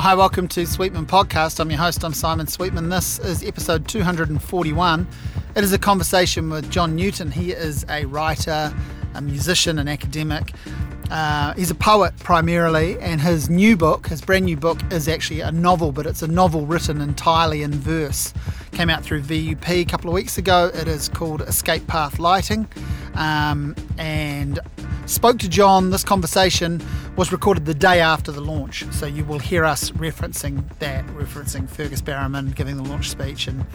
Hi, welcome to Sweetman Podcast. I'm your host, I'm Simon Sweetman. This is episode 241. It is a conversation with John Newton. He is a writer, a musician, an academic. Uh, he's a poet primarily, and his new book, his brand new book, is actually a novel, but it's a novel written entirely in verse. Came out through VUP a couple of weeks ago. It is called Escape Path Lighting. Um, and spoke to John. This conversation was recorded the day after the launch, so you will hear us referencing that, referencing Fergus Barrowman giving the launch speech. And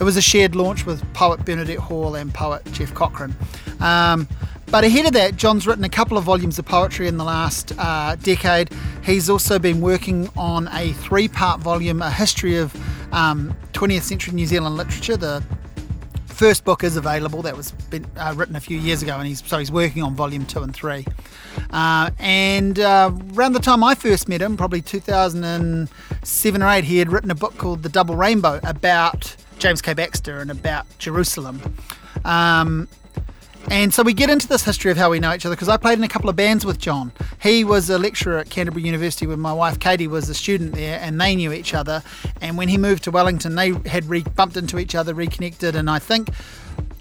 it was a shared launch with poet Bernadette Hall and poet Geoff Cochrane. Um, but ahead of that, John's written a couple of volumes of poetry in the last uh, decade. He's also been working on a three part volume, A History of um, 20th Century New Zealand Literature, the first book is available. That was been, uh, written a few years ago, and he's so he's working on volume two and three. Uh, and uh, around the time I first met him, probably 2007 or eight, he had written a book called The Double Rainbow about James K. Baxter and about Jerusalem. Um, and so we get into this history of how we know each other because I played in a couple of bands with John. He was a lecturer at Canterbury University when my wife Katie was a student there, and they knew each other. And when he moved to Wellington, they had re- bumped into each other, reconnected, and I think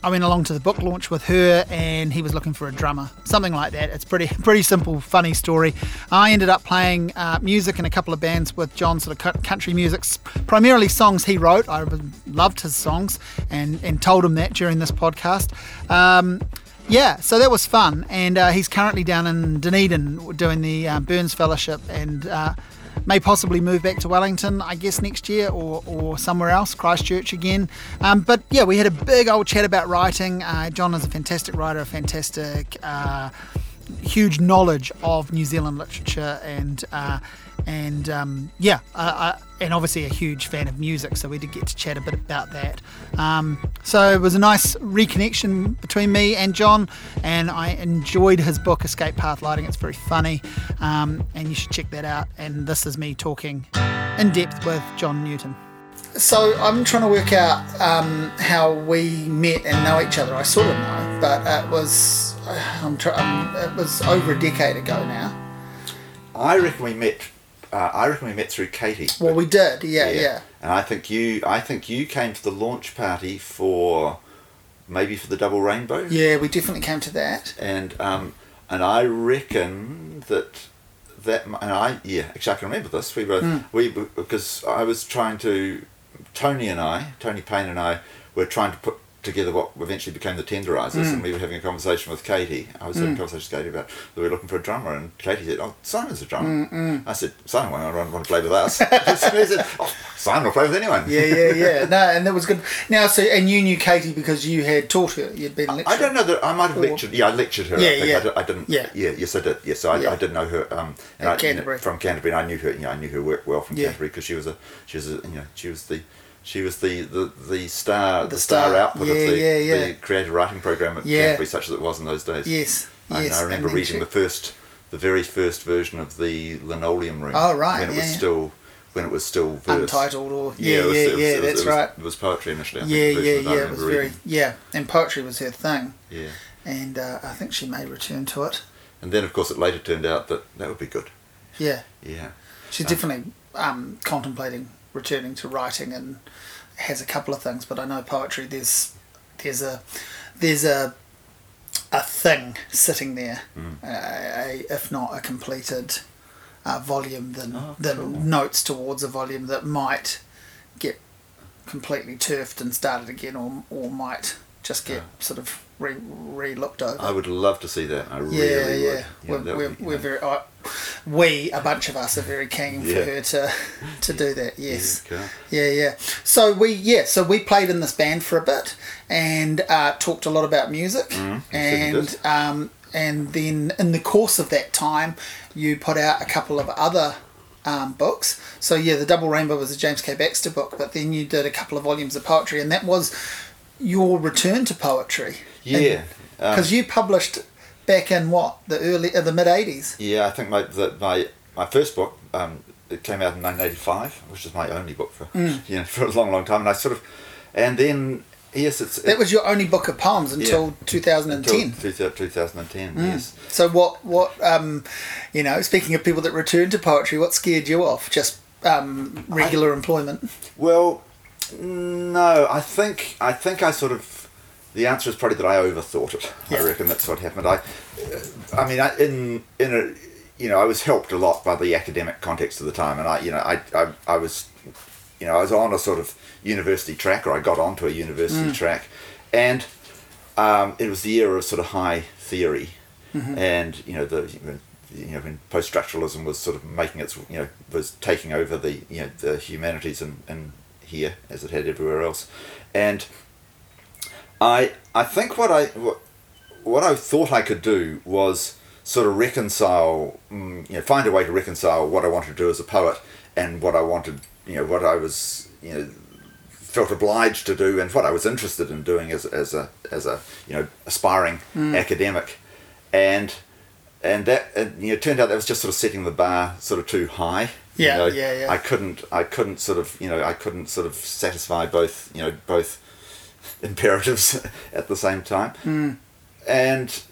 I went along to the book launch with her, and he was looking for a drummer, something like that. It's pretty pretty simple, funny story. I ended up playing uh, music in a couple of bands with John, sort of country music, primarily songs he wrote. I loved his songs, and and told him that during this podcast. Um, yeah, so that was fun, and uh, he's currently down in Dunedin doing the uh, Burns Fellowship, and uh, may possibly move back to Wellington, I guess, next year or, or somewhere else, Christchurch again. Um, but yeah, we had a big old chat about writing. Uh, John is a fantastic writer, a fantastic, uh, huge knowledge of New Zealand literature, and uh, and um, yeah, uh, uh, and obviously a huge fan of music, so we did get to chat a bit about that. Um, so it was a nice reconnection between me and John, and I enjoyed his book Escape Path Lighting. It's very funny, um, and you should check that out. And this is me talking in depth with John Newton. So I'm trying to work out um, how we met and know each other. I sort of know, but it was I'm try- um, it was over a decade ago now. I reckon we met uh, I reckon we met through Katie. Well, we did, yeah, yeah, yeah, And I think you, I think you came to the launch party for, maybe for the Double Rainbow. Yeah, we definitely came to that. And um, and I reckon that that and I yeah actually I can remember this we were mm. we because I was trying to Tony and I Tony Payne and I were trying to put together what eventually became the Tenderizers, mm. and we were having a conversation with Katie. I was mm. having a conversation with Katie about that we were looking for a drummer, and Katie said, "Oh, Simon's a drummer." Mm, I said, "Simon, why don't want to play with us?" she said, "Oh, Simon will play with anyone." Yeah, yeah, yeah. No, and that was good. Now, so and you knew Katie because you had taught her. You'd been lecturing. I don't know that I might have lectured. Yeah, I lectured her. Yeah, I yeah. I, I, didn't. Yeah. yeah, yes, I did. Yes, I, yeah. I did know her. Um, and I, Canterbury. You know, from Canterbury, and I knew her. You know, I knew her work well from yeah. Canterbury because she was a she was a, you know she was the she was the, the, the star the, the star, star, output yeah, of the, yeah, yeah. the creative writing program at yeah. Canterbury, such as it was in those days. Yes, I, yes. I remember reading she... the first, the very first version of the Linoleum Room. Oh right, when it yeah, was still when it was still verse. untitled or yeah, yeah, was, yeah, was, yeah that's it was, right. It was poetry initially. I yeah, think, yeah, yeah. It was reading. very yeah, and poetry was her thing. Yeah, and uh, I think she may return to it. And then, of course, it later turned out that that would be good. Yeah, yeah. She's um, definitely um, contemplating returning to writing and has a couple of things, but I know poetry. There's there's a there's a a thing sitting there, mm. a, a, if not a completed uh, volume, then oh, then cool. notes towards a volume that might get completely turfed and started again, or or might just get yeah. sort of re re looked over. I would love to see that. I yeah, really yeah. would. We're, yeah, we're, we're very, uh, we a bunch of us are very keen for Yeah. her to to do that. Yes. Yeah. Yeah, yeah. So we yeah, so we played in this band for a bit and uh, talked a lot about music Mm, you said you and um, and then in the course of that time you put out a couple of other um, books. So yeah, the Double Rainbow was a James K. Baxter book, but then you did a couple of volumes of poetry, and that was your return to poetry. Yeah. um, Because you published back in what the early uh, the mid eighties. Yeah, I think my the, my my first book um, it came out in 1985, which is my only book for Mm. you know for a long, long time. And I sort of, and then yes, it's That was your only book of poems until Yeah. 2010. until 2010. Mm. Yes, So what what um, you know, speaking of people that return to poetry, what scared you off? Just um, regular employment? Well, no, I think I think I sort of the answer is probably that I overthought it. Yeah. I reckon that's what happened. I, uh, I mean, I, in in a you know I was helped a lot by the academic context of the time, and I you know I I, I was you know I was on a sort of university track, or I got onto a university mm. track, and um, it was the era of sort of high theory, mm-hmm. and you know the you know when post structuralism was sort of making its you know was taking over the you know the humanities and and here as it had everywhere else, and I I think what I what, what I thought I could do was sort of reconcile mm, you know find a way to reconcile what I wanted to do as a poet and what I wanted you know what I was you know felt obliged to do and what I was interested in doing as, as a as a you know aspiring academic and and that and, you know turned out that was just sort of setting the bar sort of too high you know. yeah, yeah. I couldn't I couldn't sort of you know I couldn't sort of satisfy both you know both imperatives at the same time. Hmm. and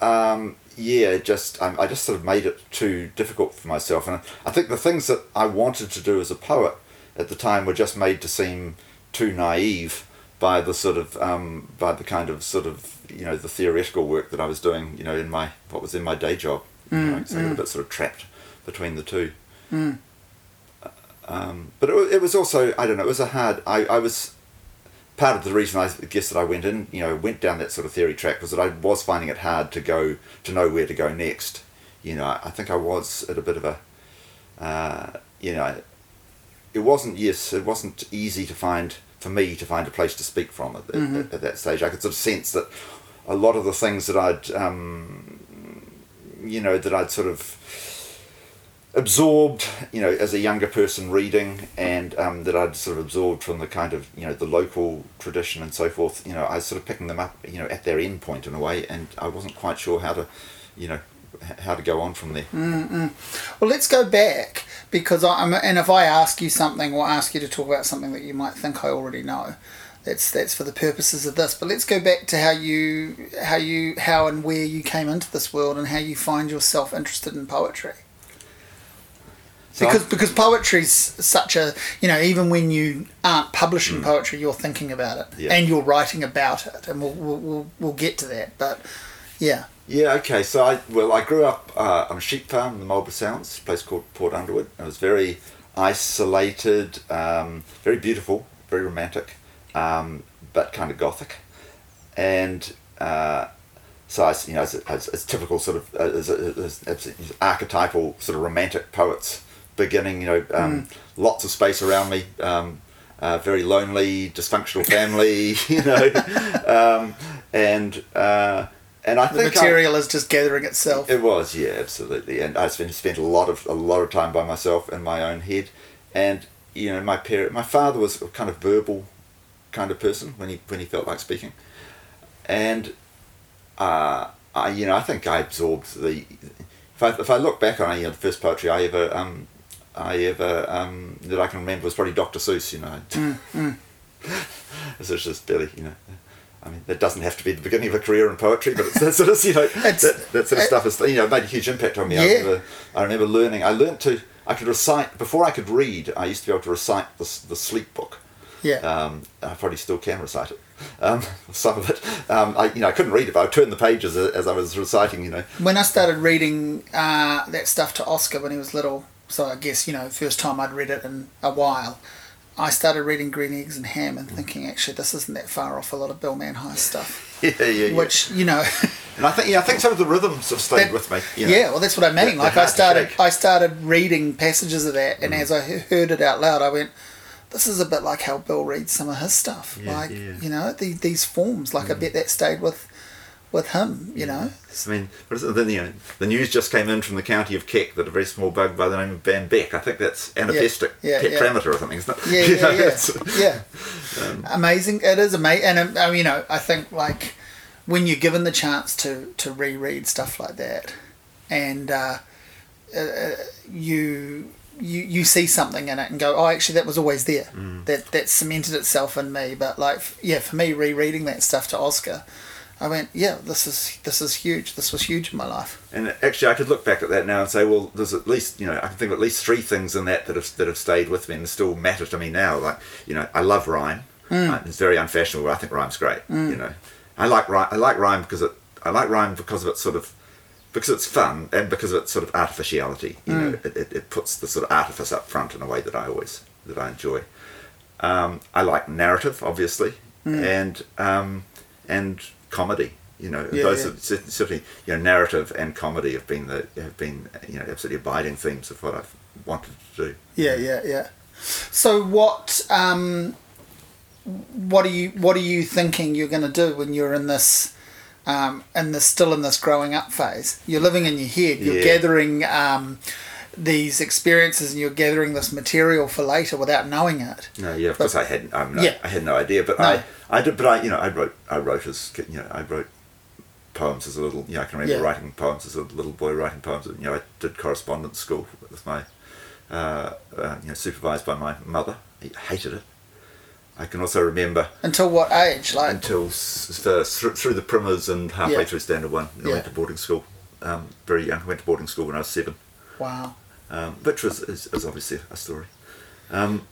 um, yeah it just I, I just sort of made it too difficult for myself. And I think the things that I wanted to do as a poet at the time were just made to seem too naive by the sort of um, by the kind of sort of you know the theoretical work that I was doing you know in my what was in my day job. You know, so I got a bit sort of trapped between the two. Um, but it, it was also I don't know it was a hard I, I was part of the reason I guess that I went in you know went down that sort of theory track was that I was finding it hard to go to know where to go next. You know I, think I was at a bit of a uh, you know it wasn't yes it wasn't easy to find for me to find a place to speak from at, at, at that stage. I could sort of sense that a lot of the things that I'd um, you know that I'd sort of absorbed, you know, as a younger person reading, and um, that I'd sort of absorbed from the kind of, you know, the local tradition and so forth. You know, I was sort of picking them up, you know, at their end point in a way, and I wasn't quite sure how to, you know, how to go on from there. Well, let's go back because I'm, and if I ask you something or ask you to talk about something that you might think I already know, that's that's for the purposes of this. But let's go back to how you, how you, how and where you came into this world and how you find yourself interested in poetry. So Because because poetry's such a you know even when you aren't publishing poetry, you're thinking about it Mm. Yeah. and you're writing about it, and we'll, we'll we'll we'll get to that. But yeah, Yeah, okay. So I well, I grew up uh, on a sheep farm in the Marlborough Sounds, a place called Port Underwood. It was very isolated, um, very beautiful, very romantic, um, but kind of gothic. And uh, so I, you know, as, as, as typical sort of as, as archetypal sort of romantic poets beginning, you know, um, lots of space around me. Um, uh, very lonely, dysfunctional family, you know, um, and uh, and I the think I- material is just gathering itself. it was, yeah, absolutely. And I spent spent a lot of a lot of time by myself in my own head, and you know, my parent, my father was a kind of verbal kind of person when he when he felt like speaking, and uh, I you know I think I absorbed the. If I, if I look back on you know, the first poetry I ever um, I ever um, that I can remember was probably Dr. Seuss. You know, So it's just barely you know. I mean, that doesn't have to be the beginning of a career in poetry, but it's that sort of, you know, that, that sort of it- stuff is, you know, made a huge impact on me. I, remember, I remember learning, I learned to, I could recite, before I could read, I used to be able to recite the, the sleep book. Yeah. Um, I probably still can recite it, um, some of it. Um, I, you know, I couldn't read it, but I would turn the pages as, as I was reciting, you know. when I started reading uh, that stuff to Oscar when he was little, so I guess you know first time I'd read it in a while. I started reading Green Eggs and Ham and mm. thinking actually this isn't that far off a lot of Bill Manhire's stuff, Yeah, yeah, yeah. which you know. and I think, yeah, I think some of the rhythms have stayed That- with me. You know. Yeah, well, that's what I mean. Like I started. I started reading passages of that, and mm. as I heard it out loud, I went, "This is a bit like how Bill reads some of his stuff. Yeah, like yeah. you know, the, these forms. Like I mm. bet that stayed with, with him. You know, I mean, what is it? Then, you know, the news just came in from the county of Keck that a very small bug by the name of Van Vleck, I think that's anapestic yeah, yeah. tetrameter or something, isn't it? yeah, You yeah, know, yeah, yeah. Um, amazing. It is amazing, and um, I mean, you know, I think like when you're given the chance to to reread stuff like that, and uh, uh, you. You, you see something in it and go, oh, actually, that was always there. Mm. That that cemented itself in me. But like, yeah, for me, rereading that stuff to Oscar, I went, yeah, this is this is huge. This was huge in my life. And actually, I could look back at that now and say, well, there's at least you know I can think of at least three things in that that have that have stayed with me and still matter to me now. Like you know, I love rhyme. Mm. It's very unfashionable. But I think rhyme's great. Mm. You know, I like rhyme. I like rhyme because it. I like rhyme because of its sort of because it's fun and because of its sort of artificiality. You mm. know, it, it, it, puts the sort of artifice up front in a way that I always that I enjoy. Um, I like narrative, obviously, mm. and um, and comedy. You know, yeah, those yeah. are certainly you know narrative and comedy have been the have been you know absolutely abiding themes of what I've wanted to do. Yeah, yeah, yeah. So what um, what are you what are you thinking you're going to do when you're in this um, in this still in this growing up phase? You're living in your head. You're yeah. gathering. Um, these experiences and you're gathering this material for later without knowing it. No, yeah, of but, course I had um, no, yeah. I had no idea, but no. I I did, but I you know I wrote I wrote as you know I wrote poems as a little you know I can remember yeah. writing poems as a little boy writing poems. You know I did correspondence school with my uh, uh, you know supervised by my mother. He hated it. I can also remember until what age like until through, through the primers and halfway yeah. through standard one. I yeah. went to boarding school. Um, very young. I went to boarding school when I was seven. Wow um, which was is, is, obviously a story. Um,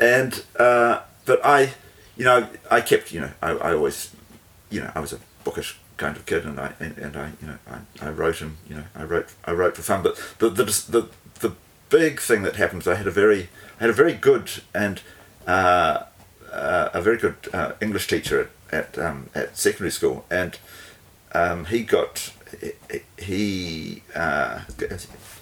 and uh, but I, you know, I kept, you know, I, I always, you know, I was a bookish kind of kid, and I and, and I, you know, I, I wrote and you know, I wrote I wrote for fun. But the the the the big thing that happened was I had a very I had a very good and uh, uh, a very good uh, English teacher at at, um, at secondary school, and um, he got he uh,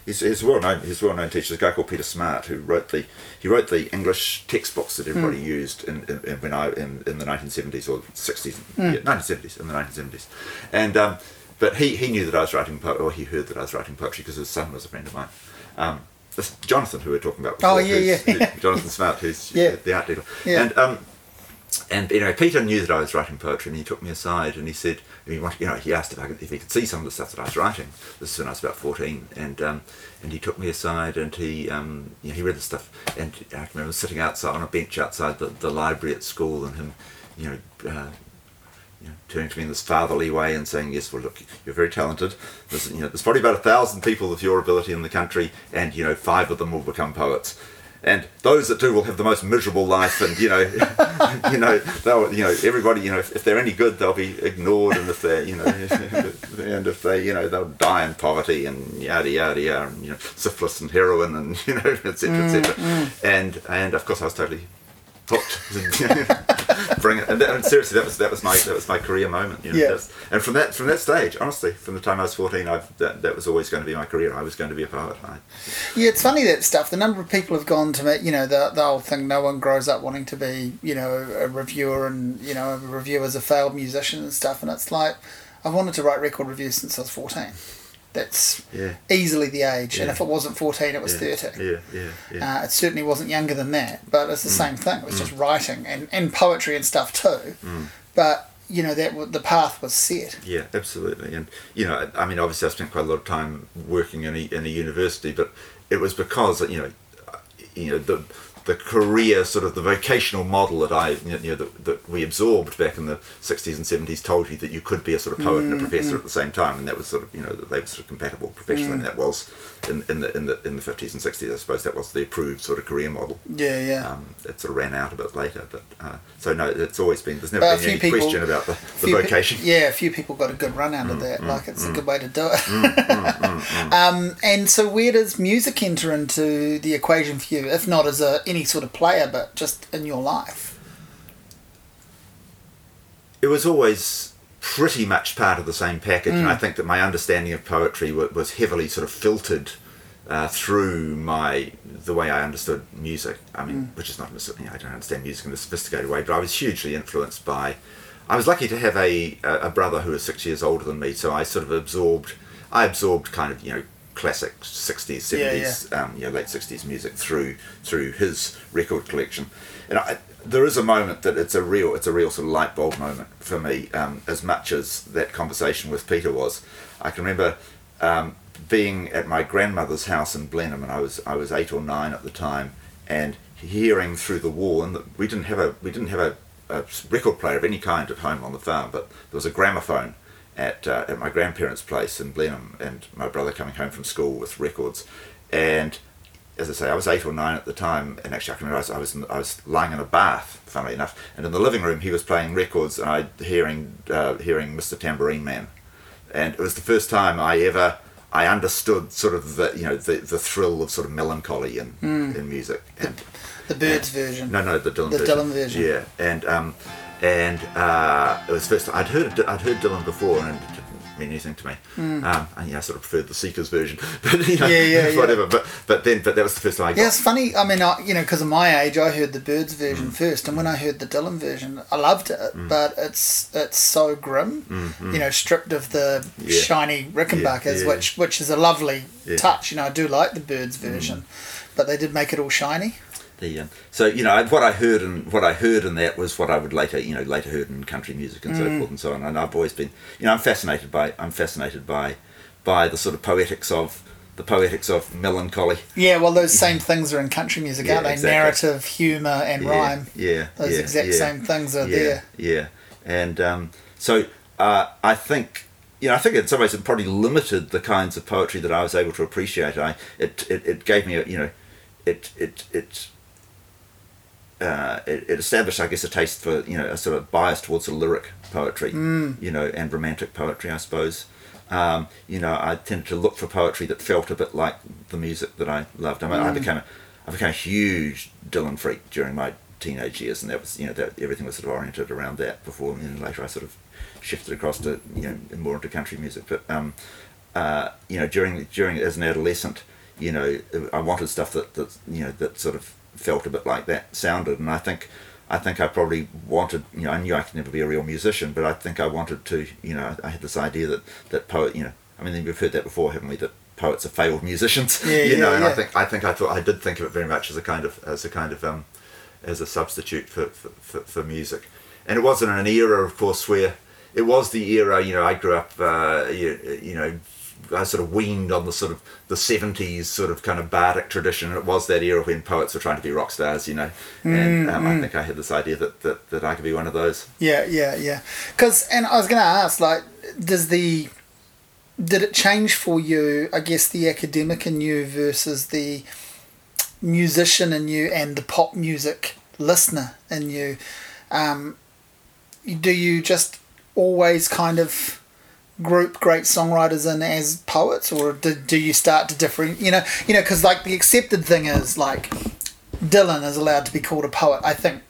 his, his well known his well known teacher a guy called Peter Smart who wrote the he wrote the English textbooks that everybody mm. used in, in, in, when I in, in the nineteen seventies or sixties mm. nineteen seventies in the nineteen seventies, and um, but he, he knew that I was writing poetry or he heard that I was writing poetry because his son was a friend of mine. Um, this Jonathan, who we are talking about. Before, oh yeah, yeah. Jonathan Smart, who's yeah. the art dealer, yeah. and um, and you know, Peter knew that I was writing poetry, and he took me aside and he said, he wanted, you know, he asked if, I could, if he could see some of the stuff that I was writing. This is when I was about fourteen, and um, and he took me aside and he um, you know, he read the stuff, and I remember sitting outside on a bench outside the, the library at school, and him, you know. Uh, you know, turning to me in this fatherly way and saying, "Yes, well, look, you're very talented. There's, you know, there's probably about a thousand people with your ability in the country, and you know, five of them will become poets." And those that do will have the most miserable life and you know you know they'll you know everybody you know if, if, they're any good they'll be ignored and if they're you know and if they you know they'll die in poverty and yada yada yada and you know syphilis and heroin and you know etc etc mm, mm. and and of course I was totally hooked. Bring it, and, that, and, seriously, that was that was my that was my career moment. You know, yeah. And from that from that stage, honestly, from the time I was fourteen, i that that was always going to be my career. I was going to be a poet. I, yeah, it's funny that stuff. The number of people have gone to me. You know, the the whole thing. No one grows up wanting to be, you know, a reviewer, and you know, a reviewer as a failed musician and stuff. And it's like, I've wanted to write record reviews since I was fourteen. That's yeah. easily the age, yeah. and if it wasn't fourteen, it was yeah. thirty. Yeah, yeah, yeah. Uh, it certainly wasn't younger than that, but it's the mm. same thing. It was mm. just writing and, and poetry and stuff too. Mm. But you know that the path was set. Yeah, absolutely, and you know, I mean, obviously, I spent quite a lot of time working in a, in a university, but it was because you know, you know the the career sort of the vocational model that I you know that, that we absorbed back in the 60s and 70s told you that you could be a sort of poet mm, and a mm, professor mm. at the same time and that was sort of you know that they were sort of compatible professionally mm. and that was in, in the in the in the 50s and 60s I suppose that was the approved sort of career model. Yeah yeah. Um, it sort of ran out a bit later but uh, so no it's always been there's never but been any people, question about the, the vocation pe- yeah a few people got a good run out of mm, that. mm, like it's a good way to do it. Um, and so where does music enter into the equation for you if not as a any sort of player but just in your life? It was always pretty much part of the same package, mm. and I mm. think that my understanding of poetry was heavily sort of filtered uh, through my the way I understood music. I mean, mm. which is not you know, I don't understand music in a sophisticated way, but I was hugely influenced by. I was lucky to have a a brother who was six years older than me, so I sort of absorbed. I absorbed kind of you know classic 60s 70s yeah, yeah. Um, you know, late 60s music through through his record collection and I, there is a moment that it's a real it's a real sort of light bulb moment for me um, as much as that conversation with Peter was. I can remember um, being at my grandmother's house in Blenheim and I was I was eight or nine at the time and hearing through the wall and we didn't have a we didn't have a a record player of any kind at home on the farm, but there was a gramophone at uh, at my grandparents' place in Blenheim, and my brother coming home from school with records, and as I say, I was eight or nine at the time, and actually I can remember I was in, I was lying in a bath, funnily enough, and in the living room he was playing records, and I hearing uh, hearing Mr. Tambourine Man, and it was the first time I ever I understood sort of the you know the, the thrill of sort of melancholy in in music and The Byrds version. no no the Dylan The version. Dylan version. yeah and um and uh, it was first I'd heard I'd heard Dylan before and mean anything to me hmm. um and yeah I sort of preferred the Seekers version but you know Hmm. Yeah, yeah, yeah. whatever but but then but that was the first time I got Yeah, it's funny. I mean, I, you know, because of my age, I heard the Byrds version hmm. first, and when I heard the Dylan version, I loved it. Hmm. But it's it's so grim, you know, stripped of the Yeah. shiny Rickenbackers, Yeah, yeah. which which is a lovely Yeah. touch. You know, I do like the Byrds version, but they did make it all shiny. The um, so you know what I heard and what I heard in that was what I would later you know later heard in country music and so Mm. forth and so on and I've always been you know I'm fascinated by I'm fascinated by by the sort of poetics of the poetics of melancholy Yeah, well, those same things are in country music, Yeah, aren't they? exactly. Narrative, humour, and yeah, rhyme. yeah Those yeah, exact same things are there. yeah and um, so uh, I think you know, I think in some ways it probably limited the kinds of poetry that I was able to appreciate. I it it, it gave me a you know, it it it. Uh, it, it established, I guess, a taste for you know a sort of bias towards the lyric poetry, Mm. you know, and romantic poetry, I suppose. Um, you know, I tended to look for poetry that felt a bit like the music that I loved. I, mean, I Mm. became a, I became a huge Dylan freak during my teenage years, and that was you know that everything was sort of oriented around that. Before and then later, I sort of shifted across to you know more into country music. But um, uh, you know, during during as an adolescent, you know, I wanted stuff that that you know that sort of felt a bit like that sounded, and I think. I think I probably wanted, you know, I knew I could never be a real musician, but I think I wanted to, you know, I had this idea that, that poet, you know, I mean, we've heard that before, haven't we? That poets are failed musicians, Yeah, you know, yeah, and I think, I think I thought, I did think of it very much as a kind of, as a kind of, um, as a substitute for, for, for, for music. And it wasn't an era, of course, where it was the era, you know, I grew up, uh, you, you know, I sort of weaned on the sort of the 70s sort of kind of bardic tradition. It was that era when poets were trying to be rock stars, you know. And um, I think I had this idea that, that, that I could be one of those. Yeah, yeah, yeah. Because, and I was going to ask, like, does the did it change for you? I guess the academic in you versus the musician in you and the pop music listener in you. Um, do you just always kind of group great songwriters in as poets, or do, do you start to different? You know, you know, because like the accepted thing is like Dylan is allowed to be called a poet. I think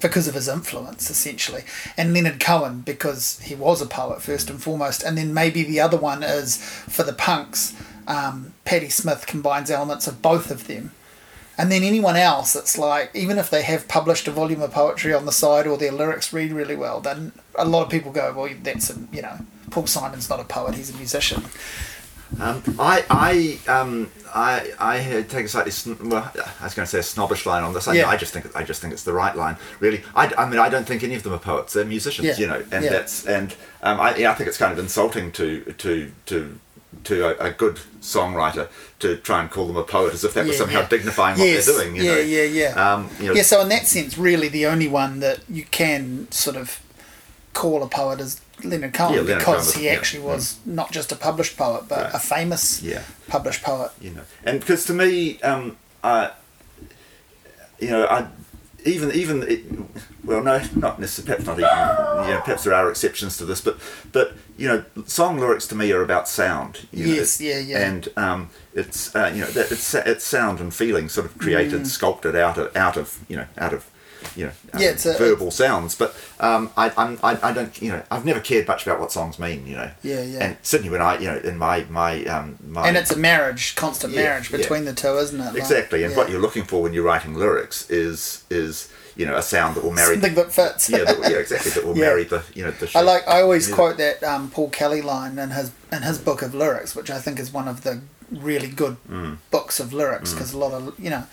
because of his influence, essentially, and Leonard Cohen because he was a poet first and foremost, and then maybe the other one is for the punks. Um, Patti Smith combines elements of both of them. And then anyone else, it's like even if they have published a volume of poetry on the side or their lyrics read really well, then a lot of people go, well, that's a, you know, Paul Simon's not a poet; he's a musician. Um, I I um I I had taken a slightly sn- well I was going to say a snobbish line on this. I, Yeah. I just think I just think it's the right line. Really, I, I mean I don't think any of them are poets. They're musicians, Yeah. you know, and Yeah. that's and um, I yeah, I think it's kind of insulting to to to to a, a good songwriter to try and call them a poet as if that was somehow dignifying what Yes, they're doing. You yeah, know? yeah, yeah. Um, you know, Yeah, so in that sense, really the only one that you can sort of call a poet is Leonard Cohen Yeah, Leonard because Cohen was- he yeah, actually was not just a published poet, but Right. a famous Yeah. published poet. you know and because to me um i you know i even even it, well no not necessarily perhaps not even you know perhaps there are exceptions to this but but you know song lyrics to me are about sound you know, Yes, yeah, yeah. and um it's uh, you know that it's it's sound and feeling sort of created Mm. sculpted out of out of you know out of you know Yeah, it's a- verbal sounds but um I, I'm, I I don't you know I've never cared much about what songs mean you know Yeah, yeah. and certainly when I you know in my my um my And it's a marriage, constant Yeah, marriage yeah. between the two, isn't it? Like, Exactly, and yeah. what you're looking for when you're writing lyrics is is you know a sound that will marry. something that fits. yeah, that, yeah, exactly. That will Yeah. marry the you know the. I like. I always quote that um, Paul Kelly line in his in his book of lyrics, which I think is one of the really good Mm. books of lyrics because a lot of you know,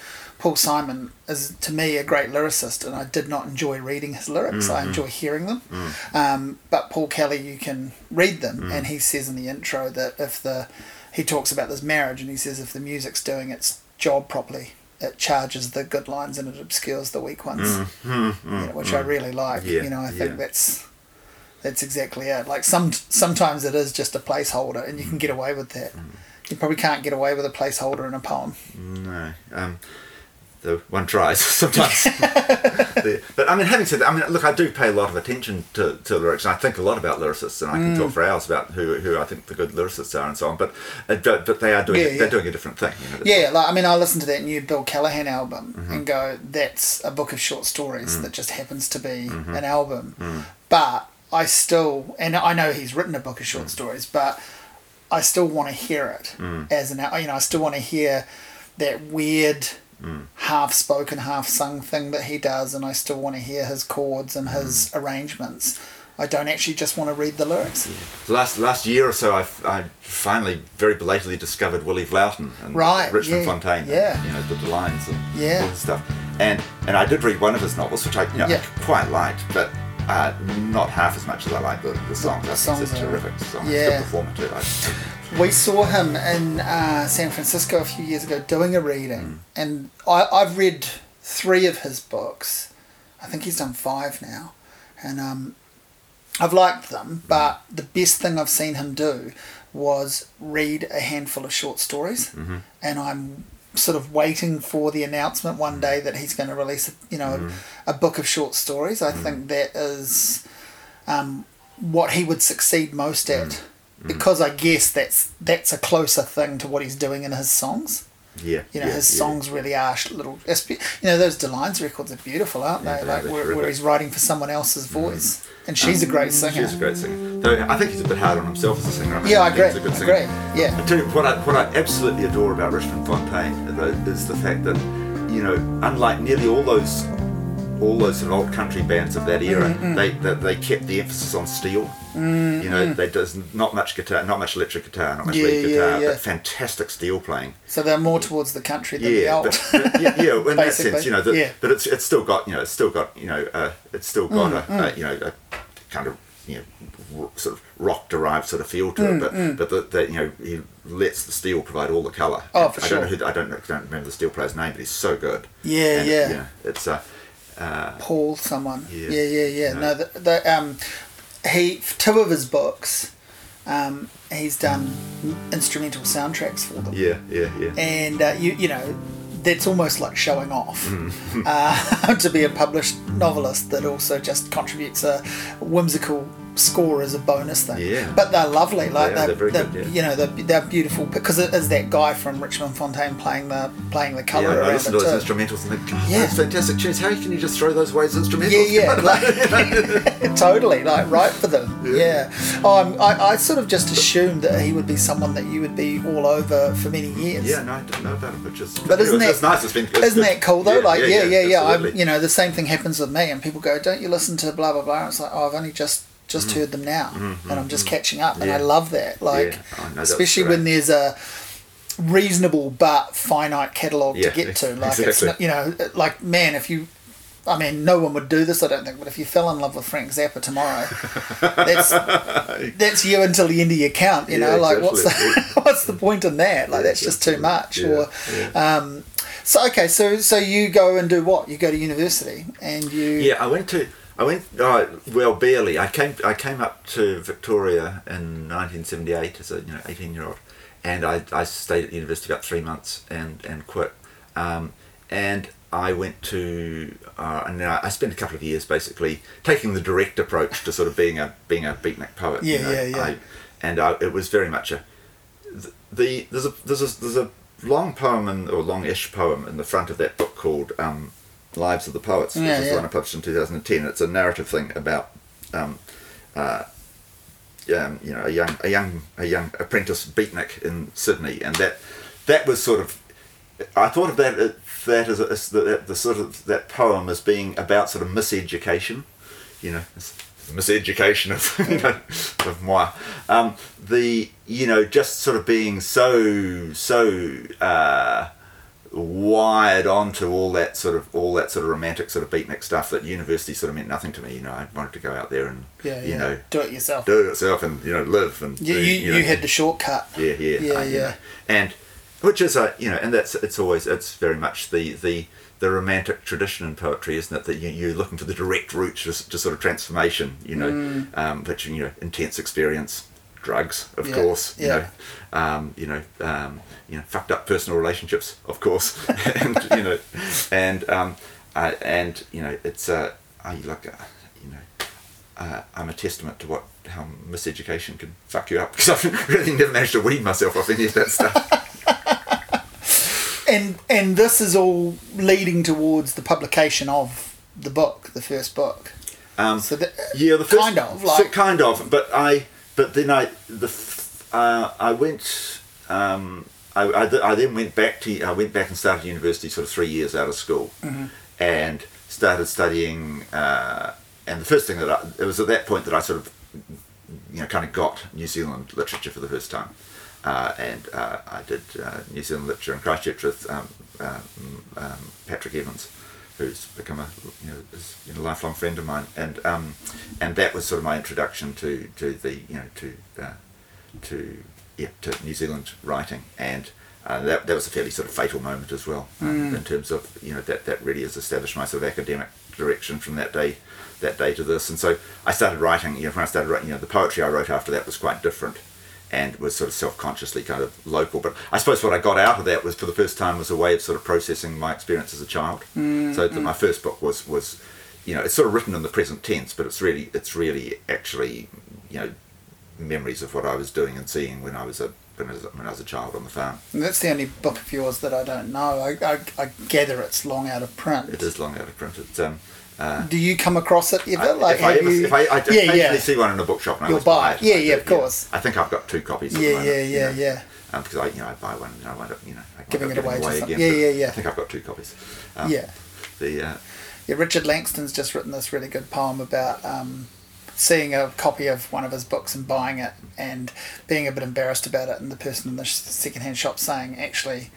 Paul Simon is to me a great lyricist, and I did not enjoy reading his lyrics. Mm-hmm. I enjoy hearing them, Mm. um, but Paul Kelly, you can read them, and he says in the intro that if the he talks about this marriage, and he says if the music's doing its job properly. it charges the good lines and it obscures the weak ones, you know, which I really like. Mm, Yeah, you know, I think yeah. that's that's exactly it. Like some sometimes it is just a placeholder, and you can get away with that. Mm. You probably can't get away with a placeholder in a poem. No. Um, the one tries sometimes. The- but I mean, having said that, I mean, look, I do pay a lot of attention to, to lyrics, and I think a lot about lyricists, and I can Mm. talk for hours about who, who I think the good lyricists are and so on. But uh, but, they are doing Yeah, they're doing a different thing. You know, Yeah, like I mean, I listened to that new Bill Callahan album Mm-hmm. and go, "That's a book of short stories that just happens to be Mm-hmm. an album." Mm. But I still, and I know he's written a book of Mm. short stories, but I still want to hear it as an, you know, I still want to hear that weird, Mm. half-spoken, half-sung thing that he does, and I still want to hear his chords and his Mm. arrangements. I don't actually just want to read the lyrics. Last last year or so, I, I finally very belatedly discovered Willy Vlautin and Right, Richmond yeah, Fontaine. yeah. And, you know the lines and Yeah. all this stuff. And and I did read one of his novels, which I you know, Yeah. quite liked, but. Uh, not half as much as I like the, the songs. the I songs it's a are- terrific song. yeah. It's good performer too. I, We saw him in uh, San Francisco a few years ago doing a reading, mm. and I, I've read three of his books. I think he's done five now, and um, I've liked them. Mm. But the best thing I've seen him do was read a handful of short stories, mm-hmm. and I'm sort of waiting for the announcement one mm. day that he's going to release, a, you know, a, a book of short stories. I think that is um, what he would succeed most at, Mm. because I guess that's that's a closer thing to what he's doing in his songs. yeah. You know, yeah, his yeah. songs really are little. You know, those Delines records are beautiful, aren't Yeah, they? Like where, where he's writing for someone else's mm. voice, and she's a mm, great singer. She's a great singer. Though I think he's a bit hard on himself as a singer. mean, Yeah, I he's agree. a good I singer. agree. Yeah. I tell you what I what I absolutely adore about Richmond Fontaine though, is the fact that you know, unlike nearly all those all those sort of old country bands of that era, Mm, they, they they kept the emphasis on steel. You know, they does not much guitar, not much electric guitar, not much Yeah, lead guitar, yeah. but fantastic steel playing. So they're more towards the country than the Yeah, old. but, but yeah, yeah, in that sense, you know, that, yeah. but it's it's still got you know, it's still got you know, uh, it's still got Mm, a, a you know, a kind of you know, sort of rock derived sort of feel to Mm, it, but but that that you know he lets the steel provide all the color. Oh, for I sure. don't know who I don't know, I don't remember the steel player's name, but he's so good. Yeah, And, yeah. you know, it's uh, uh, Paul someone. Yeah. Yeah, yeah, yeah. No. No, the, the um, he two of his books, um, he's done instrumental soundtracks for them, yeah, yeah, yeah. and uh, you you know. That's almost like showing off Mm. uh, to be a published novelist that also just contributes a whimsical score as a bonus thing. Yeah. But they're lovely. Like They are, they're, they're very they're- good, yeah. you know they're, they're beautiful because it is that guy from Richmond Fontaine playing the playing the color Yeah, I listen to those too. instrumentals and think, God, Yeah. that's fantastic tunes. How can you just throw those away as instrumentals? Yeah, yeah, like, totally, like right for them. Yeah. Oh, I'm, um, I, I sort of just assumed that he would be someone that you would be all over for many years. Yeah, no, I didn't know about it, but just But isn't it's that nice? It's been it's isn't good. that cool though? like yeah, yeah, yeah. I'm, you know, the same thing happens with me, and people go, "Don't you listen to blah blah blah?" And it's like, "Oh, I've only just just heard them now, and I'm just catching up." And I Mm-hmm. Love that. Like, Yeah. Oh, no, especially when there's a reasonable but finite catalog Yeah, to get to. Like, it's not, you know, like man, if you. I mean, no one would do this, I don't think. But if you fell in love with Frank Zappa tomorrow, that's that's you until the end of your count. You Yeah, know, like what's the what's the point in that? Like that's just too much. Yeah, Or um, so okay, so so you go and do what? You go to university and you Yeah, I went to. I went. Oh, well, barely. I came. I came up to Victoria in 1978 as a you know 18 year old, and I, I stayed at the university about three months and and quit. Um, and I went to uh, and I I spent a couple of years basically taking the direct approach to sort of being a being a beatnik poet. you Yeah, know. yeah, yeah. I, and I, it was very much a the, the there's a there's a there's a long poem in, or long-ish poem in the front of that book called um, Lives of the Poets, which is yeah. the one I published in 2010. It's a narrative thing about um, uh, um, you know a young a young a young apprentice beatnik in Sydney, and that that was sort of I thought of that that as, a, as the, that the sort of that poem as being about sort of miseducation, you know, miseducation of you know of moi. Um, the you know just sort of being so so uh, wired onto all that sort of all that sort of romantic sort of beatnik stuff that university sort of meant nothing to me. You know, I wanted to go out there and yeah, yeah. you know do it yourself. do it yourself and you know live and you, do, you, know, you had the shortcut. yeah, yeah, Yeah, you yeah. know. And which is a you know, and that's it's always it's very much the the the romantic tradition in poetry, isn't it? That you, you're looking for the direct route to, to sort of transformation, you know, Mm. um, which you know, intense experience, drugs, of Yeah, course, you yeah. know, um, you know, um, you know, fucked up personal relationships, of course, and you know, and um, uh, and you know, it's uh, I look, uh, you know, uh, I'm a testament to what how miseducation can fuck you up because I've really never managed to wean myself off any of that stuff. And and this is all leading towards the publication of the book, the first book. Um, So that, yeah, the first, kind of so like kind of, but I but then I the uh, I went um, I, I, I then went back to I went back and started university sort of three years out of school Mm-hmm. and started studying uh, and the first thing that I, it was at that point that I sort of you know kind of got New Zealand literature for the first time uh, and uh, I did uh, New Zealand literature in Christchurch with um, um, um, Patrick Evans who's become a you know, is, you know lifelong friend of mine. And um, and that was sort of my introduction to, to the you know to uh, to yeah to New Zealand writing. And uh, that, that was a fairly sort of fatal moment as well um, in terms of you know that that really has established my sort of academic direction from that day that day to this. And so I started writing you know when I started writing you know the poetry I wrote after that was quite different and was sort of self-consciously kind of local but I suppose what I got out of that was for the first time was a way of sort of processing my experience as a child so that my first book was was you know it's sort of written in the present tense but it's really it's really actually you know memories of what I was doing and seeing when I was a when I was, when I was a child on the farm. And that's the only book of yours that I don't know. I, I, I gather it's long out of print. It is long out of print. It's um. Uh, Do you come across it ever? I- like, if I, ever, you, if I, I yeah, occasionally yeah, see one in a bookshop and You'll buy it. Yeah, yeah, of course. I think I've got two copies. yeah, moment, yeah, you yeah, know. yeah. Um, because I, you know, I buy one and I wind up, you know, I Giving it giving away again. yeah, yeah, yeah. I think I've got two copies. Um, Yeah. The uh, Yeah, Richard Langston's just written this really good poem about um, seeing a copy of one of his books and buying it and being a bit embarrassed about it, and the person in the secondhand shop saying, actually,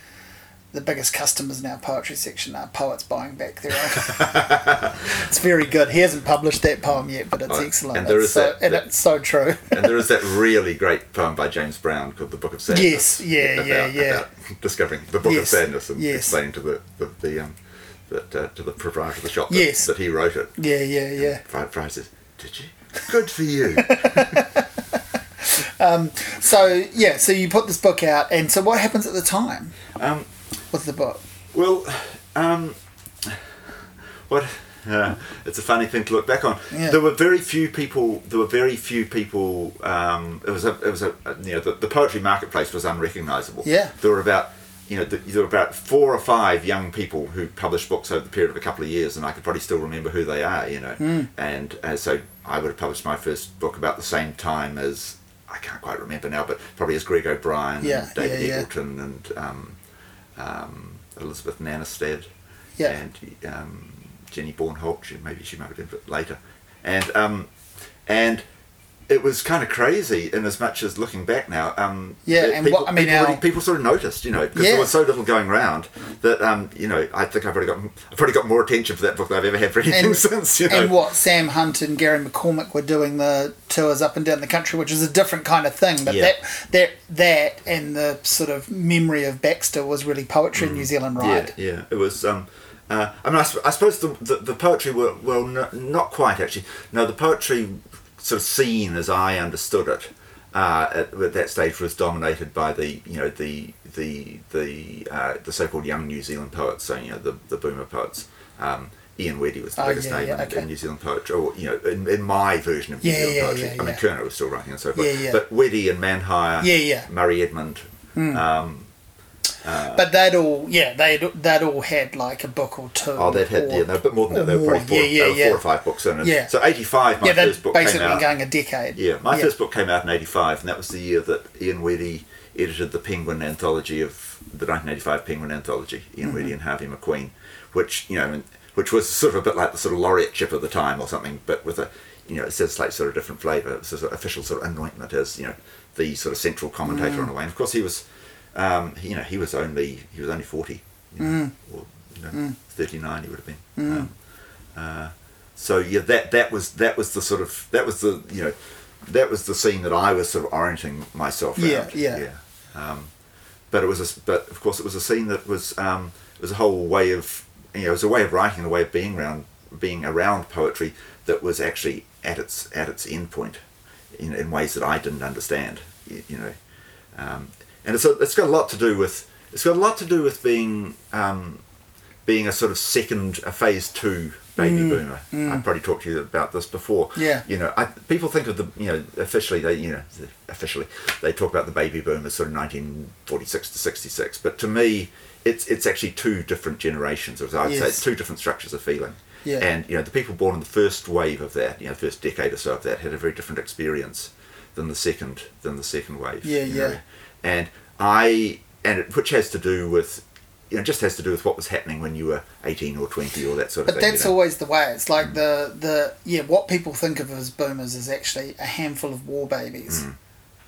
the biggest customers in our poetry section are poets buying back their own. it's very good. He hasn't published that poem yet, but it's Right. excellent. And there it's is so, that- and that- it's so true. and there is that really great poem by James Brown called "The Book of Sadness." Yes, yeah, yeah, yeah. about discovering the Book Yes, of Sadness and yes. explaining to the the, the um that uh, to the proprietor of the shop that, Yes. that he wrote it. yeah, yeah, yeah. Fry, Fry says, "Did you? Good for you." So yeah, so you put this book out, and so what happens at the time um, with the book? Well, um, what? Uh, it's a funny thing to look back on. Yeah. There were very few people. There were very few people. Um, it was a. It was a. You know, the, the poetry marketplace was unrecognisable. Yeah. There were about. You know, there were about four or five young people who published books over the period of a couple of years, and I could probably still remember who they are. You know, Hmm. and uh, so I would have published my first book about the same time as I can't quite remember now, but probably as Greg O'Brien Yeah, and David yeah. Eggleton and um, um, Elizabeth Nannestad Yeah. and um, Jenny Bornholdt. She, maybe she might have been a bit later, and um, and it was kind of crazy in as much as looking back now. Um, Yeah, and people, what- I mean, people, now- already- people sort of noticed, you know, because Yeah. there was so little going round that um, you know I think I've already got I've probably got more attention for that book than I've ever had for anything And, since. You know, and what Sam Hunt and Gary McCormick were doing the tours up and down the country, which is a different kind of thing. But Yeah. that that that and the sort of memory of Baxter was really poetry in New Zealand, right? Yeah, yeah. It was. Um, uh, I mean, I, I suppose the, the the poetry were well, no, not quite actually. No, the poetry sort of scene as I understood it uh, at, at that stage was dominated by the you know the the the uh, the so-called young New Zealand poets. So you know the the boomer poets. Um, Ian Wedde was the Oh, biggest yeah, name yeah, in, okay. in New Zealand poetry, or you know, in, in my version of New Yeah, Zealand poetry. I mean. Curnow was still writing and so forth. But Wedde and Manhire, Yeah, yeah. Murray Edmond, um, But they'd all yeah they'd they'd all had like a book or two. Oh, they've had or- yeah, no, but more than that. They were probably four, Yeah, yeah, yeah. four or five books in. And Yeah. So eighty five, my yeah, first book came basically out. going a decade. Yeah, my first book came out in eighty five, and that was the year that Ian Wedde edited the Penguin anthology of the nineteen eighty five Penguin anthology. Ian Mm-hmm. Wedde and Harvey McQueen, which you know, which was sort of a bit like the sort of laureateship of the time or something, but with a you know, it says like sort of different flavour. It's sort of official sort of anointment as you know the sort of central commentator Mm. on a way. And of course, he was, um, you know, he was only he was only forty, you Mm. or you know, thirty nine. He would have been. Um, uh, so yeah, that that was that was the sort of that was the you know that was the scene that I was sort of orienting myself Yeah, around. yeah. yeah. Um, but it was a, but of course it was a scene that was um, it was a whole way of you know it was a way of writing a way of being around being around poetry that was actually at its at its end point in, in ways that I didn't understand you, you know um, and it's, a, it's got a lot to do with it's got a lot to do with being um, being a sort of second a phase two baby Mm, boomer. I've probably talked to you about this before. Yeah. You know, I, people think of the you know officially they you know officially they talk about the baby boom as sort of 1946 to 66, but to me it's it's actually two different generations, or I'd say, it's two different structures of feeling. Yeah. And you know the people born in the first wave of that, you know, first decade or so of that, had a very different experience than the second than the second wave. Yeah, yeah. know. And I and it, which has to do with you know just has to do with what was happening when you were 18 or 20 or that sort of But thing. But that's you know. always the way. It's like the the yeah. What people think of as boomers is actually a handful of war babies, Mm.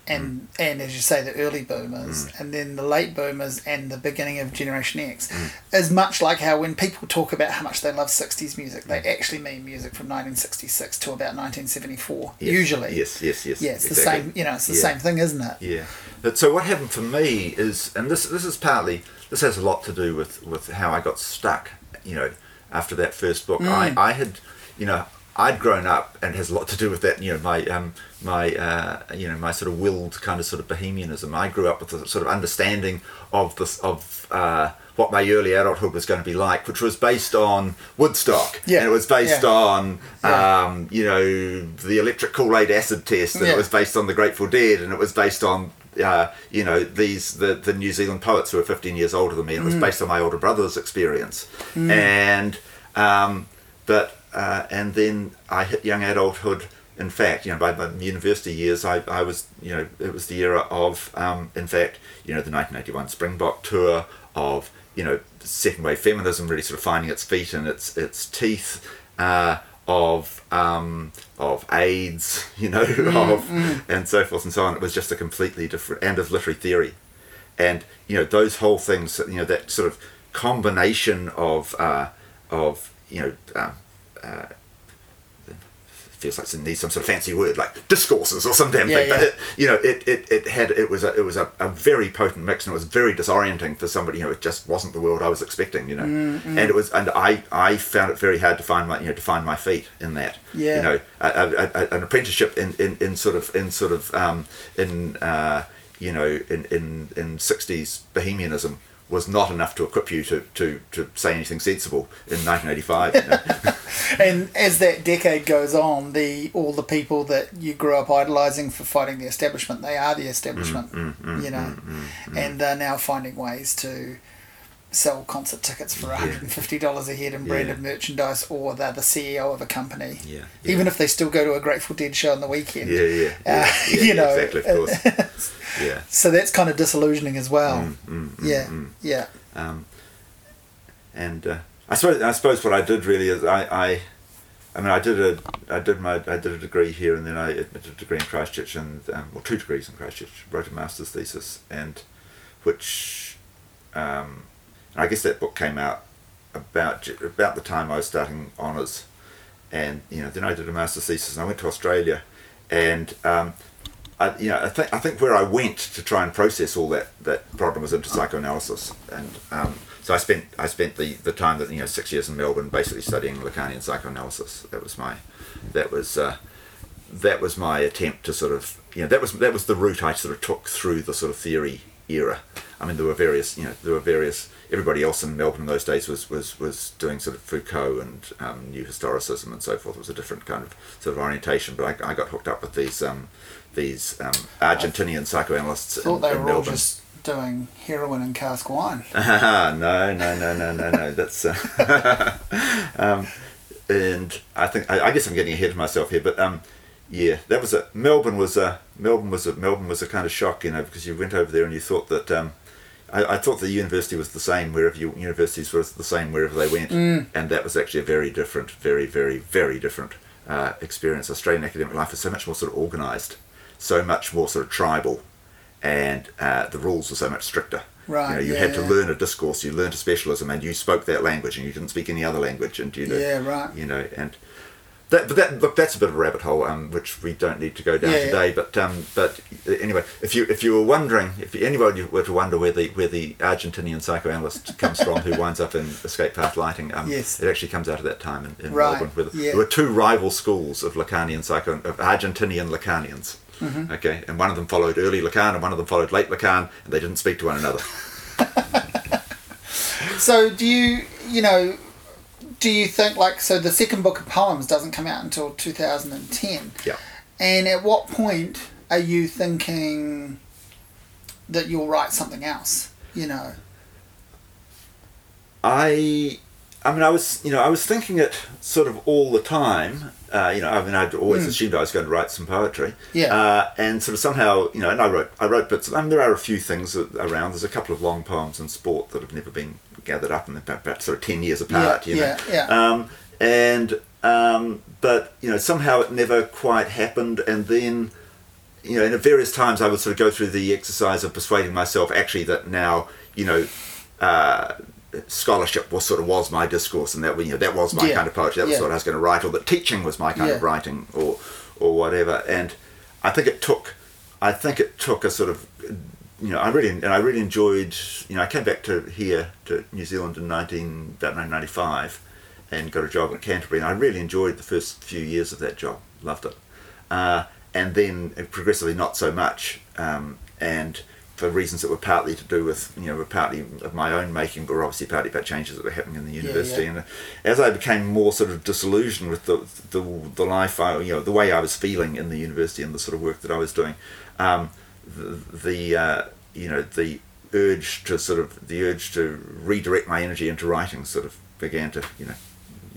and and as you say, the early boomers, Mm. and then the late boomers, and the beginning of Generation X, Mm. is much like how when people talk about how much they love '60s music, they Mm. actually mean music from 1966 to about 1974. Yes, Usually, Yes, yes, yes. yeah, it's the exactly. same. You know, it's the Yeah. same thing, isn't it? Yeah. But so what happened for me is, and this this is partly this has a lot to do with with how I got stuck. You know, after that first book, I I had, you know. I'd grown up, and it has a lot to do with that. You know, my um, my uh, you know my sort of willed kind of sort of bohemianism. I grew up with a sort of understanding of this of uh, what my early adulthood was going to be like, which was based on Woodstock. Yeah, and it was based yeah. on Yeah. um, you know the electric Kool Aid acid test, and Yeah. it was based on the Grateful Dead, and it was based on uh, you know these the, the New Zealand poets who were 15 years older than me, and it was Mm. based on my older brother's experience, and um, but uh, and then I hit young adulthood. In fact, you know, by my university years, I, I was, you know, it was the era of, um, in fact, you know, the 1981 Springbok tour of, you know, second wave feminism really sort of finding its feet and its its teeth, uh, of um, of AIDS, you know, of and so forth and so on. It was just a completely different and of literary theory, and you know those whole things, you know, that sort of combination of uh, of you know. Um, uh, feels like it needs some sort of fancy word like discourses or some damn Yeah, thing. But it, you know, it, it, it had it was a it was a, a very potent mix and it was very disorienting for somebody. You know, it just wasn't the world I was expecting. You know, Mm, and it was and I I found it very hard to find my you know to find my feet in that. Yeah. You know, a, a, a, an apprenticeship in, in, in sort of in sort of um, in uh, you know in in in sixties bohemianism was not enough to equip you to, to, to say anything sensible in 1985. You know? And as that decade goes on, the all the people that you grew up idolizing for fighting the establishment, they are the establishment, Mm, mm, mm you know, mm, and they're now finding ways to sell concert tickets for $150 a head in branded Yeah. merchandise, or they're the CEO of a company. Yeah, Even if they still go to a Grateful Dead show on the weekend. yeah, yeah, yeah, Uh, yeah, you yeah, know, exactly, of course. Yeah. So that's kind of disillusioning as well. Mm, yeah, yeah. Um, and uh, I suppose I suppose what I did really is I, I I mean I did a I did my I did a degree here and then I did a degree in Christchurch and um, well two degrees in Christchurch wrote a master's thesis and which um, I guess that book came out about about the time I was starting honours and you know then I did a master's thesis and I went to Australia and um, I, you know, I think I think where I went to try and process all that, that problem was into psychoanalysis, and um, so I spent I spent the, the time that you know six years in Melbourne basically studying Lacanian psychoanalysis. That was my that was uh, that was my attempt to sort of you know that was that was the route I sort of took through the sort of theory era. I mean, there were various you know there were various everybody else in Melbourne in those days was was, was doing sort of Foucault and um, new historicism and so forth. It was a different kind of sort of orientation, but I, I got hooked up with these um, these um, Argentinian psychoanalysts Thought in, they in all Melbourne. just doing heroin and cask wine. no, no, no, no, no, no. That's uh, um, and I think I, I guess I'm getting ahead of myself here, but um, yeah, that was a Melbourne was a Melbourne was a Melbourne was a kind of shock, you know, because you went over there and you thought that um, I, I thought the university was the same wherever you universities were the same wherever they went, and that was actually a very different, very, very, very different uh, experience. Australian academic life is so much more sort of organised, so much more sort of tribal, and uh, the rules were so much stricter. Right, You, know, you yeah, had to yeah. learn a discourse, you learned a specialism, and you spoke that language, and you didn't speak any other language, and you know, Yeah, right. you know, and that, but that look, that's a bit of a rabbit hole, um, which we don't need to go down Yeah, yeah. today. But um, but uh, anyway, if you if you were wondering, if anybody were to wonder where the where the Argentinian psychoanalyst comes from, who winds up in Escape Path Lighting, um, Yes. it actually comes out of that time in, in Right, Melbourne, where yeah. there were two rival schools of Lacanian psycho of Argentinian Lacanians. Mm-hmm. Okay, and one of them followed early Lacan, and one of them followed late Lacan, and they didn't speak to one another. So do you, you know, do you think like so the second book of poems doesn't come out until 2010? Yeah. And at what point are you thinking that you'll write something else? You know. I, I mean, I was, you know, I was thinking it sort of all the time. Uh, you know, I mean, I'd always assumed I was going to write some poetry. Yeah. Uh, and sort of somehow, you know, and I wrote, I wrote bits. I mean, there are a few things around. There's a couple of long poems in sport that have never been gathered up, and they're about, about sort of ten years apart. Yeah, you know. yeah, yeah. Um, and um, but you know, somehow it never quite happened, and then you know, and at various times I would sort of go through the exercise of persuading myself actually that now, you know, uh, scholarship was sort of was my discourse, and that you know that was my Yeah. kind of poetry. That was Yeah. what I was going to write, or that teaching was my kind of writing, or or whatever. And I think it took, I think it took a sort of, you know, I really and I really enjoyed. You know, I came back to here to New Zealand in nineteen about nineteen ninety five, and got a job at Canterbury, and I really enjoyed the first few years of that job. Loved it. Uh, and then progressively not so much, um, and for reasons that were partly to do with you know were partly of my own making, but were obviously partly about changes that were happening in the university. yeah. And as I became more sort of disillusioned with the the, the life I you know the way I was feeling in the university and the sort of work that I was doing, um, the, the uh, you know the urge to sort of the urge to redirect my energy into writing sort of began to you know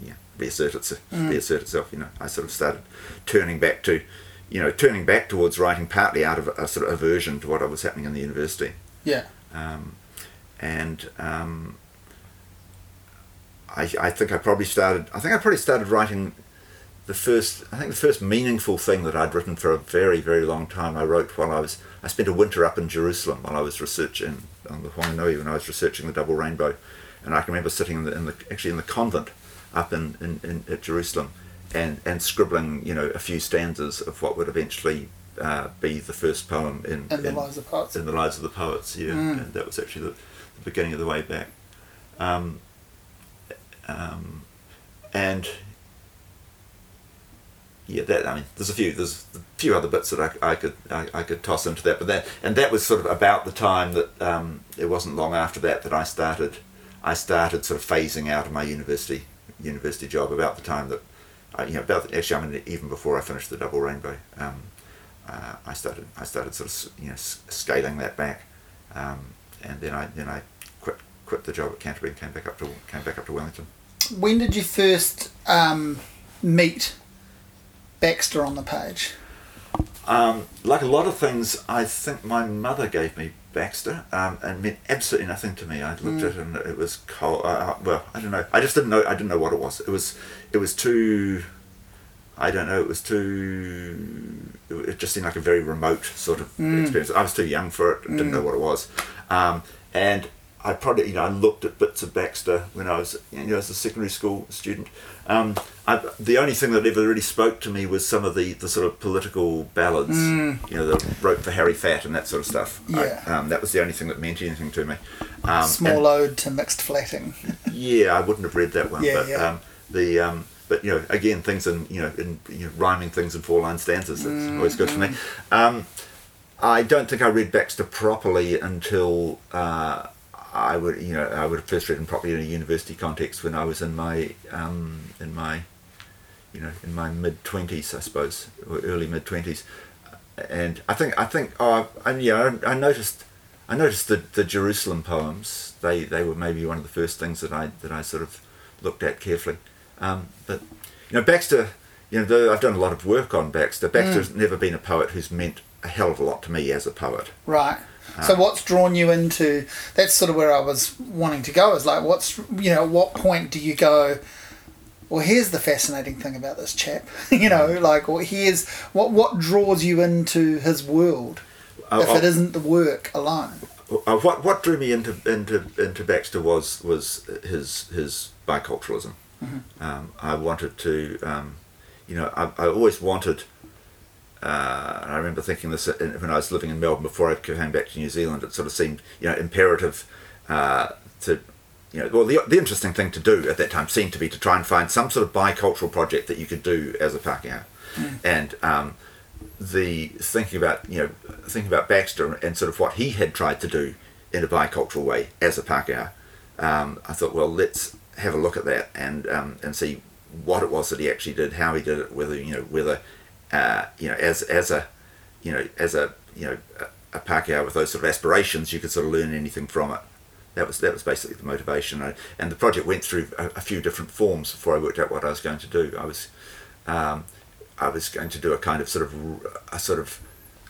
yeah, reassert itself. Reassert itself. You know, I sort of started turning back to, you know, turning back towards writing partly out of a sort of aversion to what was happening in the university, Yeah. um, and um, I, I think I probably started. I think I probably started writing the first. I think the first meaningful thing that I'd written for a very very long time. I wrote while I was. I spent a winter up in Jerusalem while I was researching on the Whanganui when I was researching the double rainbow, and I can remember sitting in the, in the actually in the convent up in, in, in at Jerusalem and and scribbling you know a few stanzas of what would eventually uh, be the first poem in And the in- lives of poets. in the lives of the poets. Yeah, Mm. and that was actually the, the beginning of the way back. Um, um, and yeah, that I mean, there's a few there's a few other bits that I, I could I, I could toss into that, but that and that was sort of about the time that um, it wasn't long after that that I started I started sort of phasing out of my university university job about the time that I, you know about actually I mean even before I finished the double rainbow um, uh, I started I started sort of you know scaling that back um, and then I then I quit quit the job at Canterbury and came back up to came back up to Wellington. When did you first um, meet Baxter on the page? Um, like a lot of things, I think my mother gave me Baxter um, and meant absolutely nothing to me. I looked at it and it was cold. Uh, well, I don't know. I just didn't know. I didn't know what it was. It was. It was too. I don't know. It was too. It just seemed like a very remote sort of experience. I was too young for it. Didn't know what it was, um, and I probably you know I looked at bits of Baxter when I was you know as a secondary school student. Um, I, the only thing that ever really spoke to me was some of the, the sort of political ballads, you know, that wrote for Harry Fat and that sort of stuff. I- Yeah. um, that was the only thing that meant anything to me. Um, Small and- ode to mixed flatting. yeah, I wouldn't have read that one, Yeah, but yeah. The um, but you know again things in you know in you know, rhyming things in four line stanzas that's always good for me. Um, I don't think I read Baxter properly until uh, I would you know I would have first read him properly in a university context when I was in my um, in my you know in my mid twenties I suppose or early mid twenties, and I think I think oh I, yeah I noticed. I noticed the, the Jerusalem poems. They they were maybe one of the first things that I that I sort of looked at carefully. Um, but you know Baxter, you know though I've done a lot of work on Baxter. Baxter's never been a poet who's meant a hell of a lot to me as a poet. Right. So what's drawn you into? That's sort of where I was wanting to go. Is like, what's you know, what point do you go? Well, here's the fascinating thing about this chap. you know, like, well, here's what what draws you into his world. Uh, if uh, it isn't the work alone. uh, what what drew me into into into Baxter was was his his biculturalism. Um, I wanted to, um, you know, I, I always wanted. Uh, I remember thinking this when I was living in Melbourne before I came back to New Zealand. It sort of seemed, you know, imperative uh, to, you know, well, the, the interesting thing to do at that time seemed to be to try and find some sort of bicultural project that you could do as a Pākehā. Mm. And um, the thinking about, you know, thinking about Baxter and sort of what he had tried to do in a bicultural way as a Pākehā, um, I thought, well, let's have a look at that and um, and see what it was that he actually did, how he did it, whether you know whether uh, you know as as a you know as a you know a, a Pākehā with those sort of aspirations, you could sort of learn anything from it. That was that was basically the motivation, I, and the project went through a, a, few different forms before I worked out what I was going to do. I was um, I was going to do a kind of sort of a sort of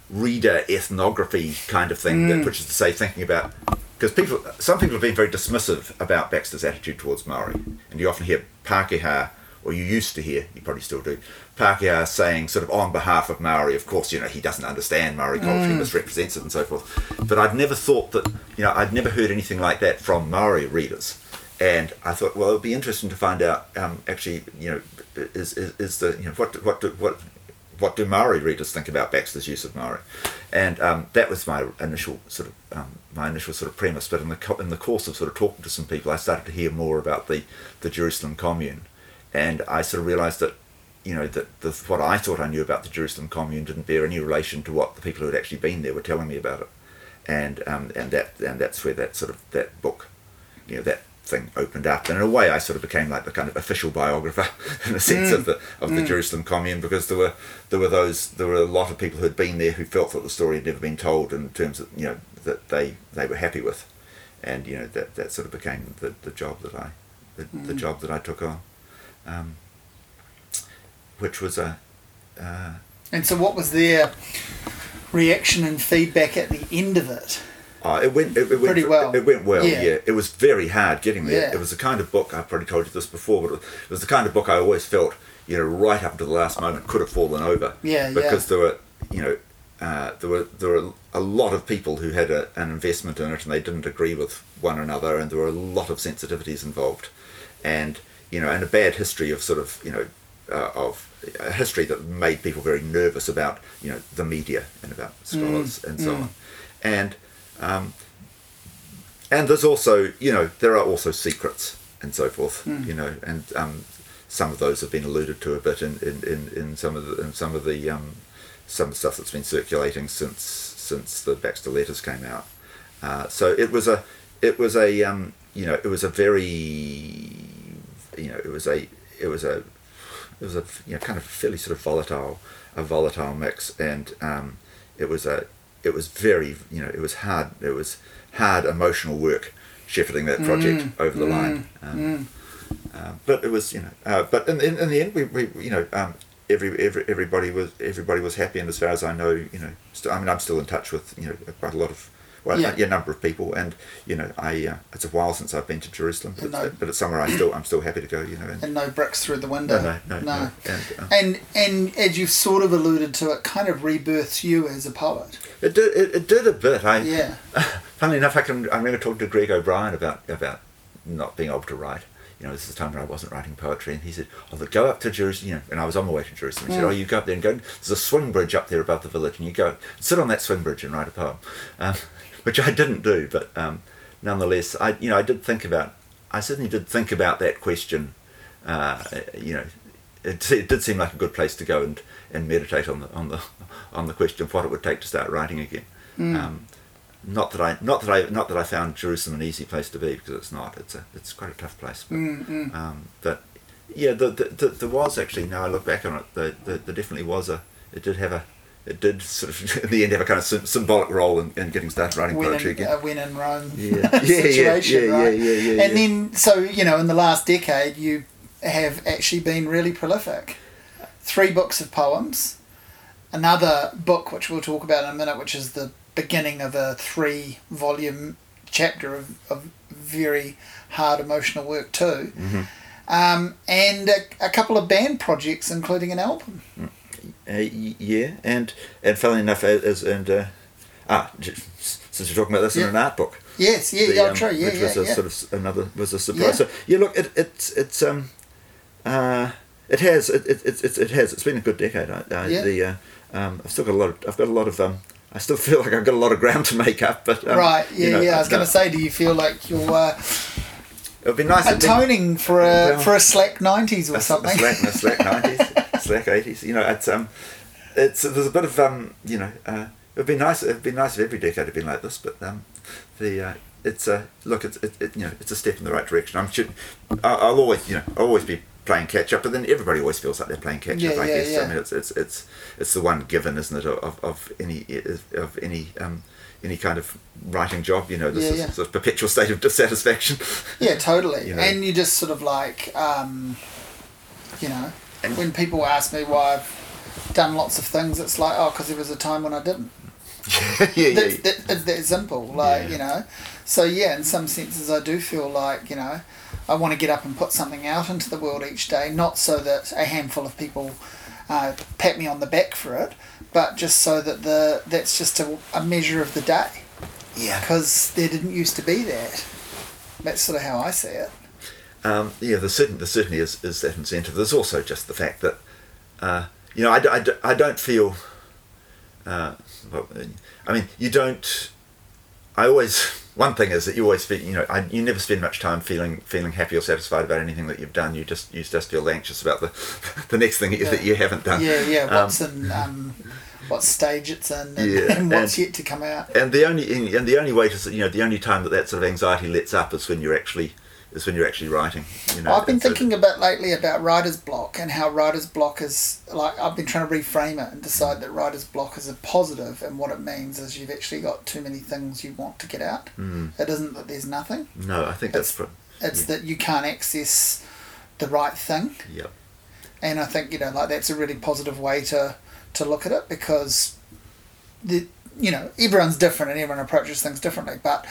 reader ethnography kind of thing, mm. that, which is to say, thinking about because people, some people have been very dismissive about Baxter's attitude towards Maori, and you often hear Pākehā, or you used to hear, you probably still do, Pākehā saying sort of on behalf of Maori, of course, you know, he doesn't understand Maori culture, mm. he misrepresents it and so forth. But I'd never thought that, you know, I'd never heard anything like that from Maori readers. And I thought, well, it would be interesting to find out, um, actually, you know, is, is, is the, you know, what, what, what, what do Maori readers think about Baxter's use of Maori? And um, that was my initial sort of um, my initial sort of premise. But in the co- in the course of sort of talking to some people, I started to hear more about the the Jerusalem Commune, and I sort of realised that you know that the, what I thought I knew about the Jerusalem Commune didn't bear any relation to what the people who had actually been there were telling me about it, and um, and that and that's where that sort of that book, you know that thing opened up. And in a way, I sort of became like the kind of official biographer in a sense mm. of the of the mm. Jerusalem Commune because there were there were those there were a lot of people who had been there who felt that the story had never been told in terms of you know that they they were happy with, and you know that that sort of became the, the job that I the, mm. the job that I took on, um, which was a. Uh, and so, what was their reaction and feedback at the end of it? Uh, it went it, it went pretty well. It went well. Yeah. yeah. it was very hard getting there. Yeah. It was the kind of book I've probably told you this before, but it was the kind of book I always felt you know right up to the last moment could have fallen over. Yeah, because yeah. there were you know uh, there were there were a lot of people who had a, an investment in it and they didn't agree with one another, and there were a lot of sensitivities involved, and you know and a bad history of sort of you know uh, of a history that made people very nervous about you know the media and about scholars mm, and so mm. on, and um, and there's also, you know, there are also secrets and so forth, mm. you know, and um, some of those have been alluded to a bit in, in, in, in some of the in some of the um, some stuff that's been circulating since since the Baxter letters came out. Uh, so it was a it was a um, you know it was a very you know it was a it was a it was a you know kind of fairly sort of volatile a volatile mix and um, it was a it was very you know it was hard it was hard emotional work shepherding that project mm, over the mm, line. Um, mm. uh, but it was you know uh, but in, in, in, the end we, we you know um, every, every everybody was everybody was happy and as far as I know you know st- I mean I'm still in touch with you know quite a lot of well, yeah. a, a, number of people, and you know, I uh, it's a while since I've been to Jerusalem, but, no, but it's somewhere I still I'm still happy to go. You know, and, and no bricks through the window. No, no, no. no. And, uh, and and as you've sort of alluded to, it kind of rebirths you as a poet. It did. It, it did a bit. I yeah. Funnily enough, I can I remember talking to Greg O'Brien about about not being able to write you know, this is the time when I wasn't writing poetry, and he said, "Oh, go up to Jerusalem," you know, and I was on my way to Jerusalem. He said, "Oh, you go up there and go. There's a swing bridge up there above the village, and you go sit on that swing bridge and write a poem." Um, which I didn't do, but um, nonetheless, I you know I did think about I certainly did think about that question. Uh, you know, it, it, did seem like a good place to go and, and meditate on the on the on the question of what it would take to start writing again. Mm. Um, not that I not that I not that I found Jerusalem an easy place to be because it's not. It's a it's quite a tough place. But, mm, mm. Um, but yeah, the, the, the, there was actually now I look back on it, the, the, there definitely was a it did have a it did sort of in the end have a kind of symbolic role in, in getting started writing win poetry in, again. Uh, win in Rome yeah. yeah, situation, yeah, right? Yeah, yeah, yeah, and then, so you know, in the last decade, you have actually been really prolific. Three books of poems, another book which we'll talk about in a minute, which is the beginning of a three-volume chapter of, of very hard emotional work too, mm-hmm. um, and a, a, couple of band projects, including an album. Mm. Uh, yeah, and and funnily enough, as and uh, ah, since we're talking about this yeah. in an art book. Yes, yeah, the, yeah, um, true, yeah, which yeah, was a yeah. sort of another was a surprise. So yeah, look, it, it's it's um, uh, it has. It, it, it, it, it has. It's been a good decade. I, I, Yeah. The uh, um, I've still got a lot. Of, I've got a lot of. Um, I still feel like I've got a lot of ground to make up. But um, right. Yeah. you know, yeah. I was no, going to say, do you feel like you're uh, It would be nice. atoning for a for a slack nineties or a, something? A slack, slack nineties, slack eighties. You know, it's um, it's there's a bit of um, you know, uh, it'd be nice. It'd be nice if every decade had been like this. But um, the uh, it's a look. It's it, it, you know, it's a step in the right direction. I'm sure. I'll, I'll always you know, I'll always be playing catch up. But then everybody always feels like they're playing catch up. Yeah, I yeah, guess. yeah. I mean, it's it's it's it's the one given, isn't it, of of any of any um. Any kind of writing job, you know, this Yeah, is yeah. sort of perpetual state of dissatisfaction. Yeah, totally. You know. And you just sort of like, um, you know, And- when people ask me why I've done lots of things, it's like, oh, because there was a time when I didn't. yeah, yeah, That's, that, it's that simple. Like, Yeah. you know. So, yeah, in some senses, I do feel like, you know, I want to get up and put something out into the world each day, not so that a handful of people uh, pat me on the back for it, but just so that the that's just a, a measure of the day. yeah. Because there didn't used to be that. That's sort of how I see it. Um, yeah, there certainly, there certainly is, is that incentive. There's also just the fact that, uh, you know, I, I, I don't feel, uh, well, I mean, you don't, I always, one thing is that you always feel, you know, I, you never spend much time feeling feeling happy or satisfied about anything that you've done. You just you just feel anxious about the the next thing that you haven't done. Yeah, yeah. Um, What's in, um, what stage it's in, and, Yeah, and what's and- yet to come out. and the only and the only way to you know the only time that that sort of anxiety lets up is when you're actually is when you're actually writing. You know, I've been thinking a bit lately about writer's block and how writer's block is like I've been trying to reframe it and decide that writer's block is a positive and what it means is you've actually got too many things you want to get out. Mm, It isn't that there's nothing. no, I think that's pro- It's Yeah. that you can't access the right thing. yeah. and I think you know like that's a really positive way to to look at it because the you know everyone's different and everyone approaches things differently, but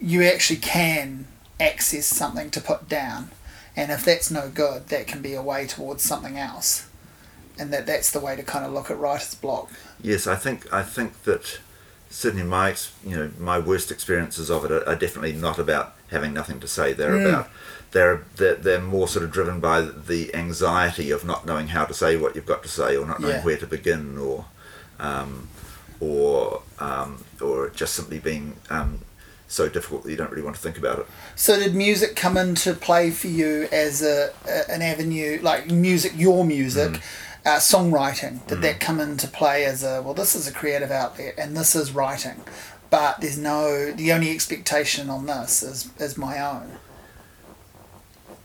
you actually can access something to put down, and if that's no good, that can be a way towards something else, and that that's the way to kind of look at writer's block. Yes, I think I think that certainly my you know my worst experiences of it are, are definitely not about having nothing to say. They're Mm. about they're, they're they're more sort of driven by the anxiety of not knowing how to say what you've got to say, or not knowing Yeah. where to begin, or um, or um, or just simply being um, so difficult that you don't really want to think about it. So did music come into play for you as a, a an avenue like music, your music? Uh, songwriting did that come into play as a well this is a creative outlet and this is writing but there's no the only expectation on this is is my own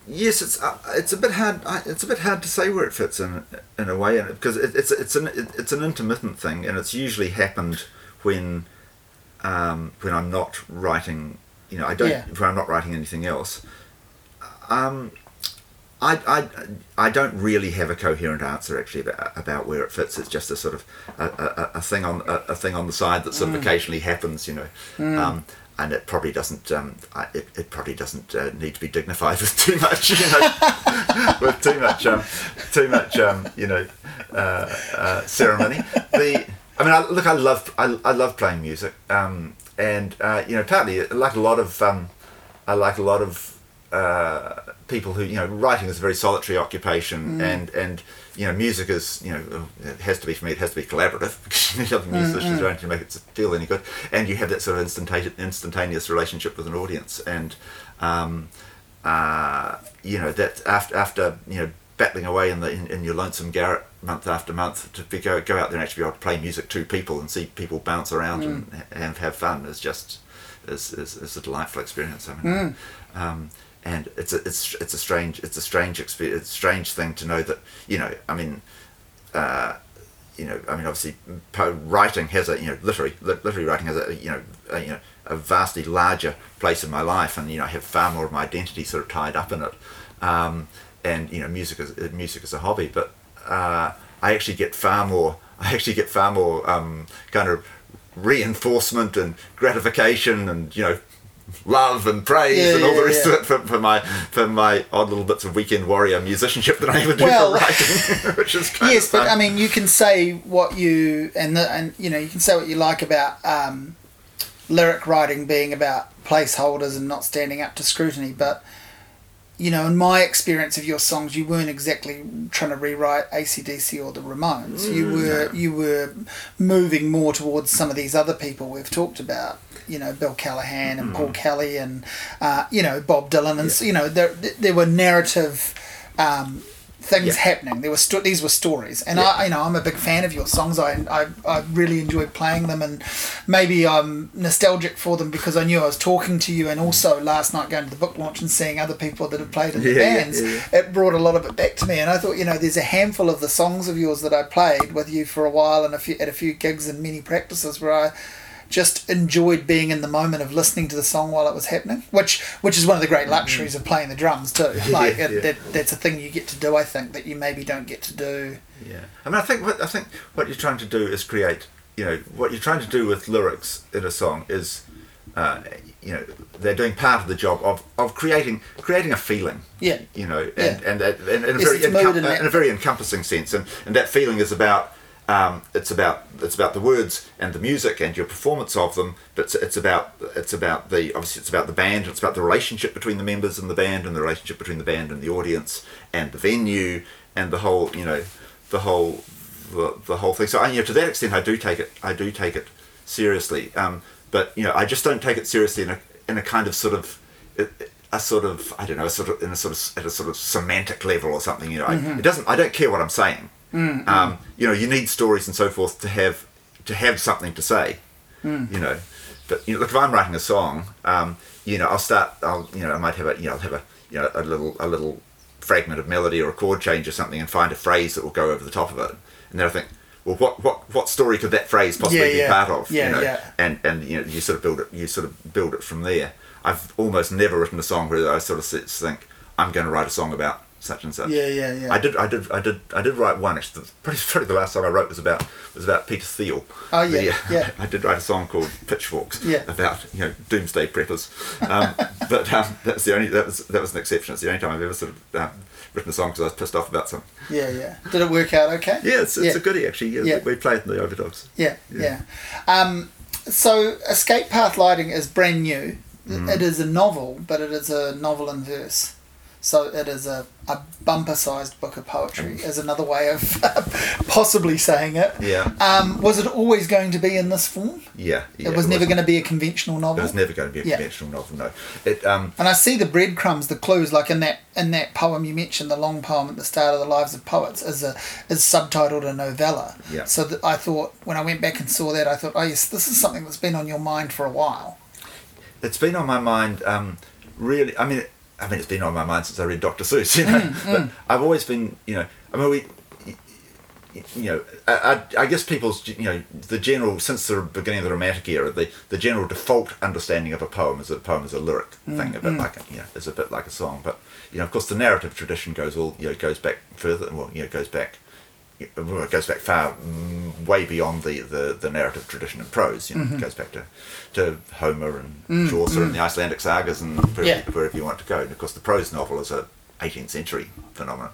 Yes, it's uh, it's a bit hard. It's a bit hard to say where it fits in in a way, and because it, it's it's an it, it's an intermittent thing, and it's usually happened when um, when I'm not writing. You know, I don't Yeah. when I'm not writing anything else. Um, I, I, I don't really have a coherent answer actually about, about where it fits. It's just a sort of a, a, a thing on a, a thing on the side that sort of occasionally happens, you know. Um, and it probably doesn't. Um, it, it probably doesn't uh, need to be dignified with too much, you know, with too much, um, too much, um, you know, uh, uh, ceremony. The, I mean, I, look, I love, I, I love playing music, um, and uh, you know, partly like a lot of, um, I like a lot of uh, people who, you know, writing is a very solitary occupation, and and you know, music is, you know, it has to be for me. It has to be collaborative because the other musicians around to make it feel any good, and you have that sort of instantaneous, instantaneous relationship with an audience, and um, uh, you know that after after you know battling away in the in, in your lonesome garret month after month to be, go go out there and actually be able to play music to people and see people bounce around and, and have fun is just is, is, is a delightful experience. I mean, um, and it's a it's it's a strange it's a strange experience, it's a strange thing to know that you know I mean. Uh, you know, I mean, obviously, writing has a you know, literary literary writing has a you know, a, you know, a vastly larger place in my life, and you know, I have far more of my identity sort of tied up in it. Um, and you know, music is music is a hobby, but uh, I actually get far more. I actually get far more um, kind of reinforcement and gratification, and you know, love and praise Yeah, and all the rest yeah. of it for, for my for my odd little bits of weekend warrior musicianship that I even do Well- for writing, which is kind yes, but. I mean, you can say what you and the, and you know you can say what you like about um, lyric writing being about placeholders and not standing up to scrutiny, but you know, in my experience of your songs, you weren't exactly trying to rewrite ACDC or the Ramones. you were you were moving more towards some of these other people we've talked about. You know, Bill Callahan and Paul Kelly and uh, you know Bob Dylan and so, you know there there were narrative. Um, things Yeah. happening. There were sto- these were stories, and Yeah. I, you know, I'm a big fan of your songs. I, I, I really enjoy playing them, and maybe I'm nostalgic for them because I knew I was talking to you, and also last night going to the book launch and seeing other people that have played in the Yeah, yeah, bands, it brought a lot of it back to me. And I thought, you know, there's a handful of the songs of yours that I played with you for a while, and a few at a few gigs and many practices where I just enjoyed being in the moment of listening to the song while it was happening, which which is one of the great luxuries of playing the drums too. Like Yeah, it, yeah. That, that's a thing you get to do, I think, that you maybe don't get to do. Yeah, I mean, I think what I think what you're trying to do is create. You know, what you're trying to do with lyrics in a song is, uh, you know, they're doing part of the job of, of creating creating a feeling. Yeah. You know, and Yeah. and, that, and in a very encom- and that- in a very encompassing sense, and and that feeling is about. Um, it's about it's about the words and the music and your performance of them, but it's, it's about it's about the obviously it's about the band. It's about the relationship between the members and the band, and the relationship between the band and the audience, and the venue, and the whole you know the whole the, the whole thing. So I, you know, to that extent, I do take it. I do take it seriously. Um, but you know, I just don't take it seriously in a in a kind of sort of a sort of I don't know, a sort of in a sort of at a sort of semantic level or something. You know, I, it doesn't. I don't care what I'm saying. Um, you know, you need stories and so forth to have to have something to say. You know, but you know, look, if I'm writing a song, um, you know, I'll start. I'll you know, I might have a you know, I'll have a you know, a little a little fragment of melody or a chord change or something, and find a phrase that will go over the top of it, and then I think. Well, what, what, what story could that phrase possibly Yeah, be yeah. part of? Yeah, you know? yeah. and and you know you sort of build it you sort of build it from there i've almost never written a song where i sort of think i'm going to write a song about such and such Yeah, yeah, yeah. i did i did i did i did write one actually pretty, pretty the last song i wrote was about was about peter thiel Oh, yeah, The, uh, yeah. i did write a song called pitchforks Yeah. about you know doomsday preppers um, but um, that's the only that was that was an exception it's the only time i've ever sort of um, written a song because i was pissed off about something Yeah, yeah. Did it work out okay? yeah it's, it's Yeah. a goodie actually yeah, Yeah. we played in the overdogs Yeah, Yeah. yeah. Um, so, Escape Path Lighting is brand new. Mm. It is a novel, but it is a novel in verse. So it is a, a bumper-sized book of poetry. Is another way of possibly saying it. yeah Um, was it always going to be in this form? yeah, yeah it was never going to be a conventional novel. It was never going to be a Yeah. conventional novel. No, it um, And I see the breadcrumbs, the clues, like in that in that poem you mentioned, the long poem at the start of the Lives of Poets, is a is subtitled a novella. Yeah. So that I thought when I went back and saw that, I thought, oh yes, this is something that's been on your mind for a while. it's been on my mind. Um, really, I mean, I mean, it's been on my mind since I read Dr. Seuss. You know, Mm, but I've always been, you know, I mean, we. You know, I, I, I guess people's, you know, the general since the beginning of the Romantic era, the, the general default understanding of a poem is that a poem is a lyric Mm, thing, a bit like a, you know, is a bit like a song. But you know, of course, the narrative tradition goes all, you know, goes back further. Well, you know, goes back well, it goes back far, mm, way beyond the, the, the narrative tradition in prose. You know, Mm-hmm. it goes back to, to Homer and Chaucer and the Icelandic sagas and wherever, Yeah. wherever you want to go. And of course, the prose novel is a 18th century phenomenon.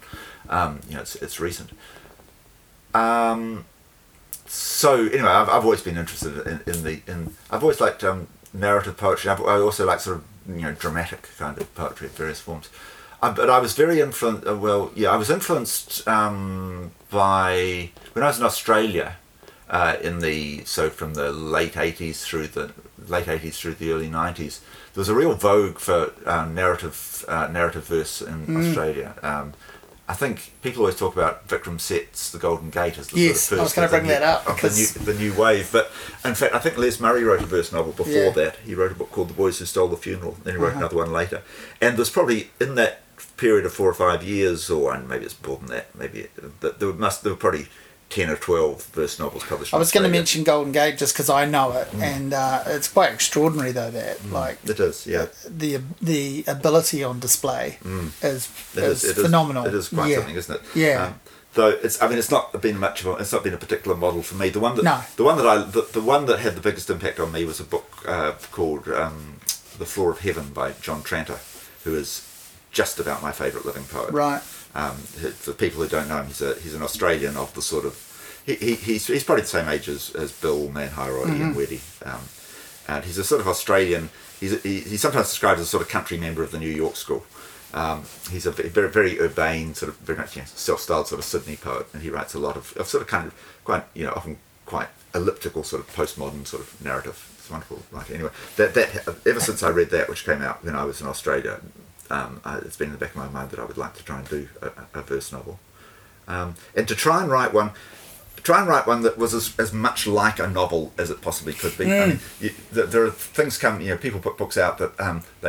Um, you know, it's, it's recent. Um, so anyway, I've, I've always been interested in, in the in. I've always liked um, narrative poetry. I've, I also like sort of you know dramatic kind of poetry of various forms. Uh, but I was very influenced. Uh, well, yeah, I was influenced um, by when I was in Australia uh, in the so from the late eighties through the late eighties through the early nineties. There was a real vogue for uh, narrative uh, narrative verse in Australia. Um, I think people always talk about Vikram Seth's The Golden Gate as the Yes, sort I was gonna bring new- that up, of the new, the new wave. But in fact, I think Les Murray wrote a verse novel before Yeah. that. He wrote a book called The Boys Who Stole the Funeral. Then he wrote Uh-huh. another one later. And there's probably in that period of four or five years, or and maybe it's more than that. Maybe that there must there were probably ten or twelve verse novels published. I was going to mention Golden Gate just because I know it, Mm. and uh, it's quite extraordinary though that like It is, yeah. the the ability on display is, It is, is, it is- phenomenal. It is quite yeah. something, isn't it? Yeah. Um, though it's, I mean, it's not been much of a, it's not been a particular model for me. The one that, No. the one that I, the, the one that had the biggest impact on me was a book uh, called um, "The Floor of Heaven" by John Tranter, who is just about my favourite living poet. Right. Um, for people who don't know him, he's a he's an Australian of the sort of he, he he's he's probably the same age as, as Bill Manhire Mm-hmm. and Wedde. Um, and he's a sort of Australian. He's he, he's sometimes described as a sort of country member of the New York school. Um, he's a very very urbane sort of very much you know, self-styled sort of Sydney poet, and he writes a lot of, of sort of kind of quite you know often quite elliptical sort of postmodern sort of narrative. It's wonderful writing. Anyway, that that ever since I read that, which came out when I was in Australia, um, I, it's been in the back of my mind that I would like to try and do a, a verse novel, um, and to try and write one. Try and write one that was as, as much like a novel as it possibly could be. I mean, you, th- there are things come. You know, people put books out that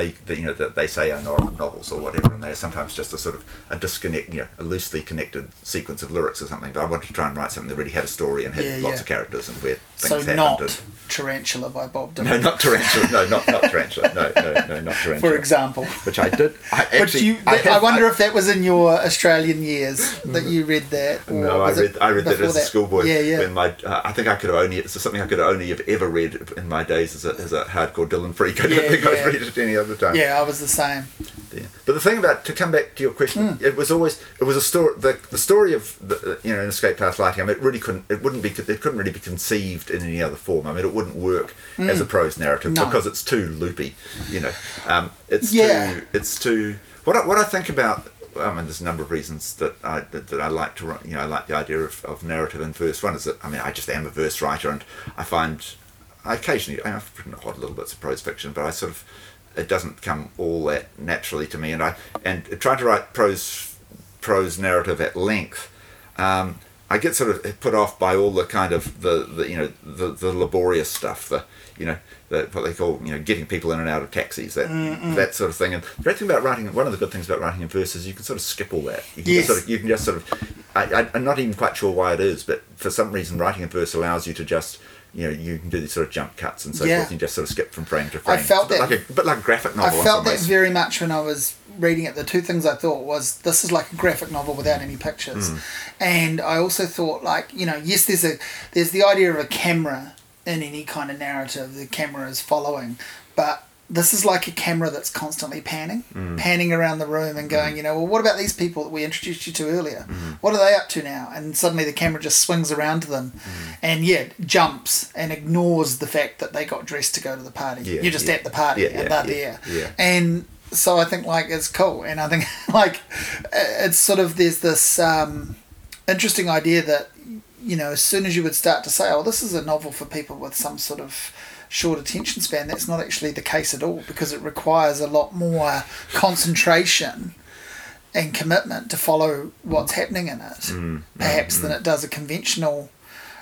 um, they, you know, that they say are no- novels or whatever, and they're sometimes just a sort of a disconnect, you know, a loosely connected sequence of lyrics or something. But I wanted to try and write something that really had a story and had Yeah, lots yeah. of characters and where So things happened. not and- Tarantula by Bob Dylan, no, not tarantula. No, not not tarantula. No, no, no, not tarantula. for example. which I did. I But actually, you, I, I, have- wonder if that was in your Australian years that you read that. No, I read. I read that as a schoolboy. Yeah, yeah. When my, uh, I think I could have only. It's something I could only have ever read in my days as a, as a hardcore Dylan freak. I don't Yeah, I'd yeah. read it any other time. yeah, I was the same. Yeah. But the thing about to come back to your question, Hmm. it was always it was a story. The, the story of the, you know an Escape Path Lighting. I mean, it really couldn't. It wouldn't be. It couldn't really be conceived in any other form. I mean, it wouldn't work as a prose narrative. No. because it's too loopy. You know, um, it's Yeah. too. It's too. What I, what I think about. I mean, there's a number of reasons that I that, that I like to write. You know, I like the idea of, of narrative in verse. One is that I mean, I just am a verse writer, and I find I occasionally I've written odd little bits of prose fiction, but I sort of it doesn't come all that naturally to me. And I and trying to write prose prose narrative at length, um, I get sort of put off by all the kind of the, the you know the, the laborious stuff, the you know the, what they call you know getting people in and out of taxis, that that sort of thing. And the great thing about writing, one of the good things about writing in verse is you can sort of skip all that. You can Yes. just sort of, you can just sort of. I, I, I'm not even quite sure why it is, but for some reason, writing in verse allows you to just. You know, you can do these sort of jump cuts and so Yeah. forth. You just sort of skip from frame to frame. I felt It's a bit that- like a, bit like a graphic novel. I felt that very much when I was reading it. The two things I thought was this is like a graphic novel without any pictures, Hmm. and I also thought like you know yes there's a there's the idea of a camera in any kind of narrative. The camera is following, but this is like a camera that's constantly panning, Hmm. panning around the room and going, you know, well, what about these people that we introduced you to earlier? Hmm. What are they up to now? And suddenly the camera just swings around to them, Hmm. and yeah, jumps and ignores the fact that they got dressed to go to the party. Yeah, You're just yeah. at the party Yeah, and they're there. And so I think like it's cool, and I think like it's sort of there's this um, interesting idea that you know as soon as you would start to say, oh, this is a novel for people with some sort of short attention span, that's not actually the case at all because it requires a lot more concentration and commitment to follow what's happening in it, mm, mm, perhaps mm. than it does a conventional.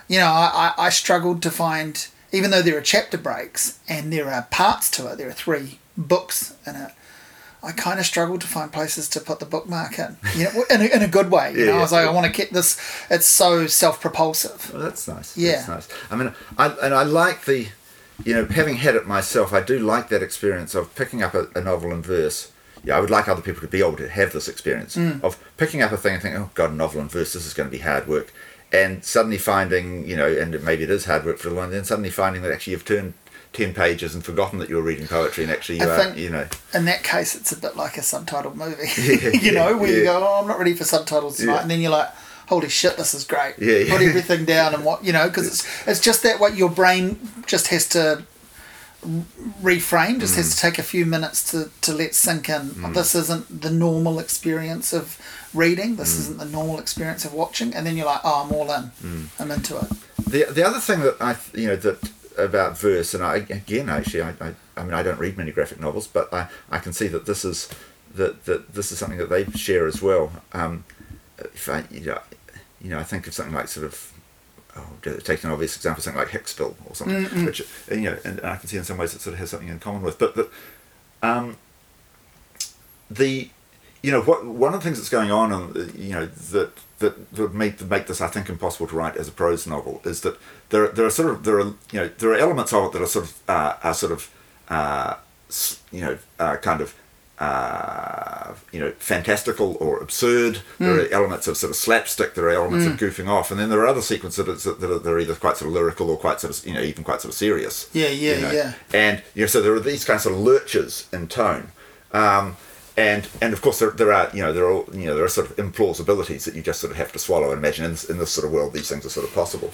You know, I, I, struggled to find, even though there are chapter breaks and there are parts to it, there are three books in it. I kind of struggled to find places to put the bookmark in, you know, in a, in a good way. You Yeah, know, I was like, yeah. I want to keep this. It's so self-propulsive. Well, that's nice. Yeah. That's nice. I mean, I, and I like the, you know, having had it myself, I do like that experience of picking up a, a novel in verse. Yeah, I would like other people to be able to have this experience Mm. of picking up a thing and thinking, oh, God, a novel in verse, this is going to be hard work. And suddenly finding, you know, and maybe it is hard work for the one, and then suddenly finding that actually you've turned 10 pages and forgotten that you were reading poetry and actually you are, you know. In that case, it's a bit like a subtitled movie. Yeah, you know, where you go, oh, I'm not ready for subtitles tonight, Yeah. and then you're like, holy shit, this is great. Yeah, yeah. Put everything down and what you know, because it's it's just that what your brain just has to reframe, just Mm. has to take a few minutes to to let sink in. Oh, This isn't the normal experience of reading. Mm. This isn't the normal experience of watching, and then you're like, oh, I'm all in. Mm. I'm into it. The the other thing that I you know that about verse and I again actually I, I, I mean I don't read many graphic novels but I, I can see that this is that that this is something that they share as well. Um, if I you know, you know I think of something like sort of oh take an obvious example something like Hicksville or something which you know and, I can see in some ways it sort of has something in common with but but um, the you know what one of the things that's going on and you know that that would make make this I think impossible to write as a prose novel is that there there are sort of there are you know there are elements of it that are sort of uh, are sort of uh, you know uh, kind of uh, you know fantastical or absurd. There are elements of sort of slapstick. There are elements of goofing off, and then there are other sequences that, that are, that are either quite sort of lyrical or quite sort of you know even quite sort of serious. Yeah, yeah, you know. yeah. And you know so there are these kinds of lurches in tone. Um, and and of course there, there are you know there are you know there are sort of implausibilities that you just sort of have to swallow and imagine in this, in this sort of world these things are sort of possible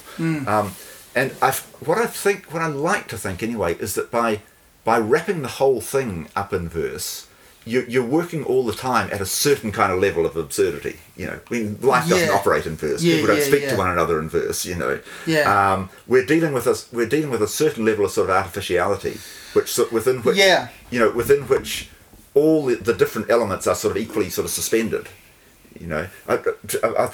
um, and I what I think what I like to think anyway is that by by wrapping the whole thing up in verse, you're working all the time at a certain kind of level of absurdity. You know, I mean, life doesn't Yeah. operate in verse. Yeah, People don't yeah, speak to one another in verse. You know, Yeah. Um, we're dealing with a we're dealing with a certain level of sort of artificiality, which within which Yeah. you know within which all the, the different elements are sort of equally sort of suspended. You know, I, I, I,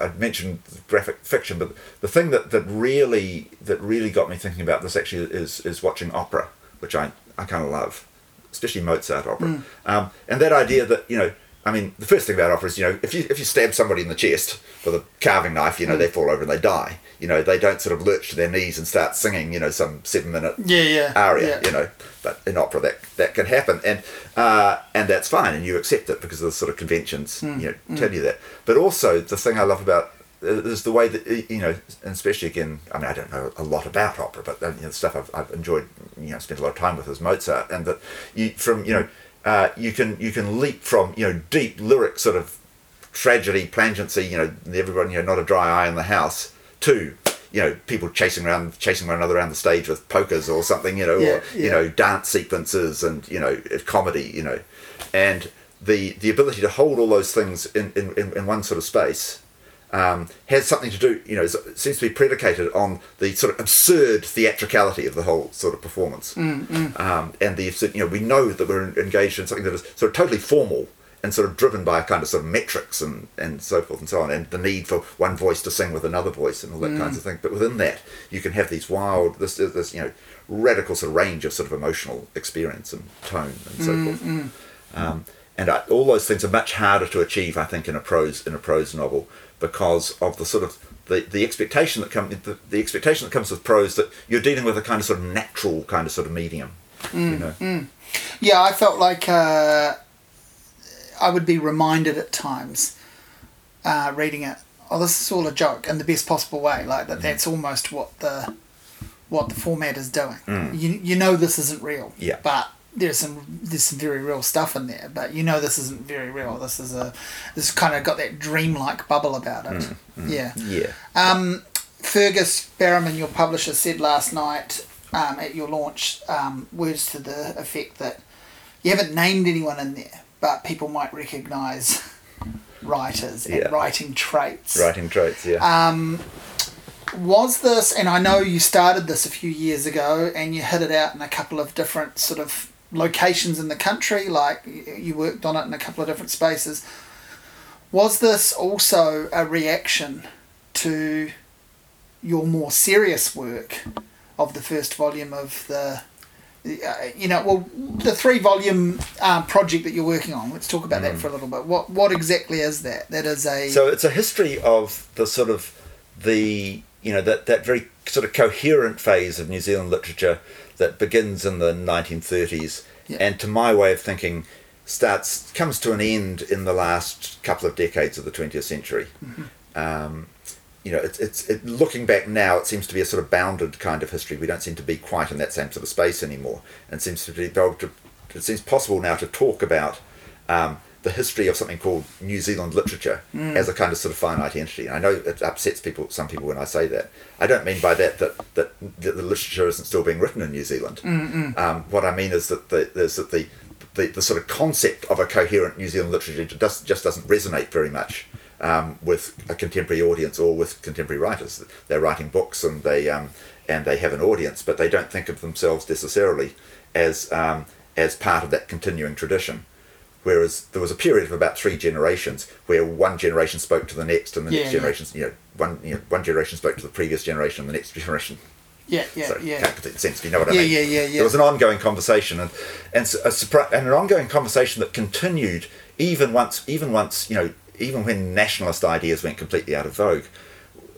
I mentioned graphic fiction, but the thing that, that really that really got me thinking about this actually is is watching opera, which I, I kind of love, especially Mozart opera, um, and that idea that you know. I mean, the first thing about opera is, you know, if you if you stab somebody in the chest with a carving knife, you know, they fall over and they die. You know, they don't sort of lurch to their knees and start singing, you know, some seven minute Yeah, yeah. aria, yeah. you know. But in opera, that that can happen, and uh, and that's fine, and you accept it because of the sort of conventions, Hmm. you know, tell you that. But also, the thing I love about uh, is the way that you know, and especially again, I mean, I don't know a lot about opera, but uh, you know, the stuff I've, I've enjoyed, you know, spent a lot of time with is Mozart, and that you from you know, uh, you can you can leap from you know deep lyric sort of tragedy, plangency, you know, everyone, you know, not a dry eye in the house, to, you know, people chasing around, chasing one another around the stage with pokers or something, you know, Yeah, or, you know, dance sequences and, you know, comedy, you know, and the, the ability to hold all those things in, in, in, in one sort of space um, has something to do, you know, seems to be predicated on the sort of absurd theatricality of the whole sort of performance. Um, and the, you know, we know that we're engaged in something that is sort of totally formal and sort of driven by a kind of sort of metrics and, and so forth and so on, and the need for one voice to sing with another voice and all that kinds of thing. But within that, you can have these wild, this, this you know, radical sort of range of sort of emotional experience and tone and so forth. Um, and I, all those things are much harder to achieve, I think, in a prose in a prose novel because of the sort of the, the expectation that comes the, the expectation that comes with prose that you're dealing with a kind of sort of natural kind of sort of medium. you know, Yeah, I felt like uh, I would be reminded at times uh, reading it. Oh, this is all a joke in the best possible way. Like that. That's almost what the what the format is doing. You you know this isn't real. Mm. Yeah. But there's some there's some very real stuff in there. But you know this isn't very real. This is a this kind of got that dreamlike bubble about it. Mm, Yeah. yeah, Um, Fergus Barrowman, your publisher, said last night um, at your launch um, words to the effect that you haven't named anyone in there, but people might recognise writers and Yeah. writing traits. writing traits. Yeah, Um, was this, and I know you started this a few years ago, and you hit it out in a couple of different sort of locations in the country, like you worked on it in a couple of different spaces. Was this also a reaction to your more serious work of the first volume of the, uh, you know, well, the three volume um, project that you're working on? Let's talk about that for a little bit. What what exactly is that? That is a So it's a history of the sort of the you know that that very sort of coherent phase of New Zealand literature that begins in the 1930s, Yeah. and to my way of thinking, starts comes to an end in the last couple of decades of the 20th century. Um, you know, it's it's it, looking back now, it seems to be a sort of bounded kind of history. We don't seem to be quite in that same sort of space anymore, and it seems to be able to. It seems possible now to talk about um, the history of something called New Zealand literature as a kind of sort of finite entity. I know it upsets people, some people, when I say that. I don't mean by that that that, that the literature isn't still being written in New Zealand. Um, what I mean is that the, there's that the, the the sort of concept of a coherent New Zealand literature just just doesn't resonate very much um, with a contemporary audience or with contemporary writers. They're writing books and they um, and they have an audience, but they don't think of themselves necessarily as um, as part of that continuing tradition. Whereas there was a period of about three generations where one generation spoke to the next, and the Yeah, next yeah. generation, you know, one you know, one generation spoke to the previous generation, and the next generation yeah yeah Sorry, yeah. can't sense. You know what I Yeah, mean? yeah, yeah, yeah. There was an ongoing conversation, and and a surpri- and an ongoing conversation that continued even once, even once you know, even when nationalist ideas went completely out of vogue.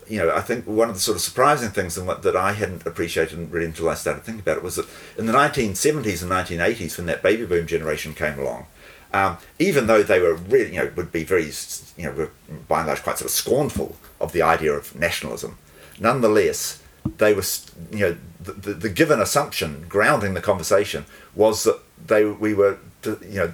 You know, I think one of the sort of surprising things and what, that I hadn't appreciated really until I started thinking about it was that in the 1970s and 1980s, when that baby boom generation came along, um, even though they were really, you know, would be very, you know, were by and large quite sort of scornful of the idea of nationalism, nonetheless, they were, you know, the, the, the given assumption grounding the conversation was that they we were, you know,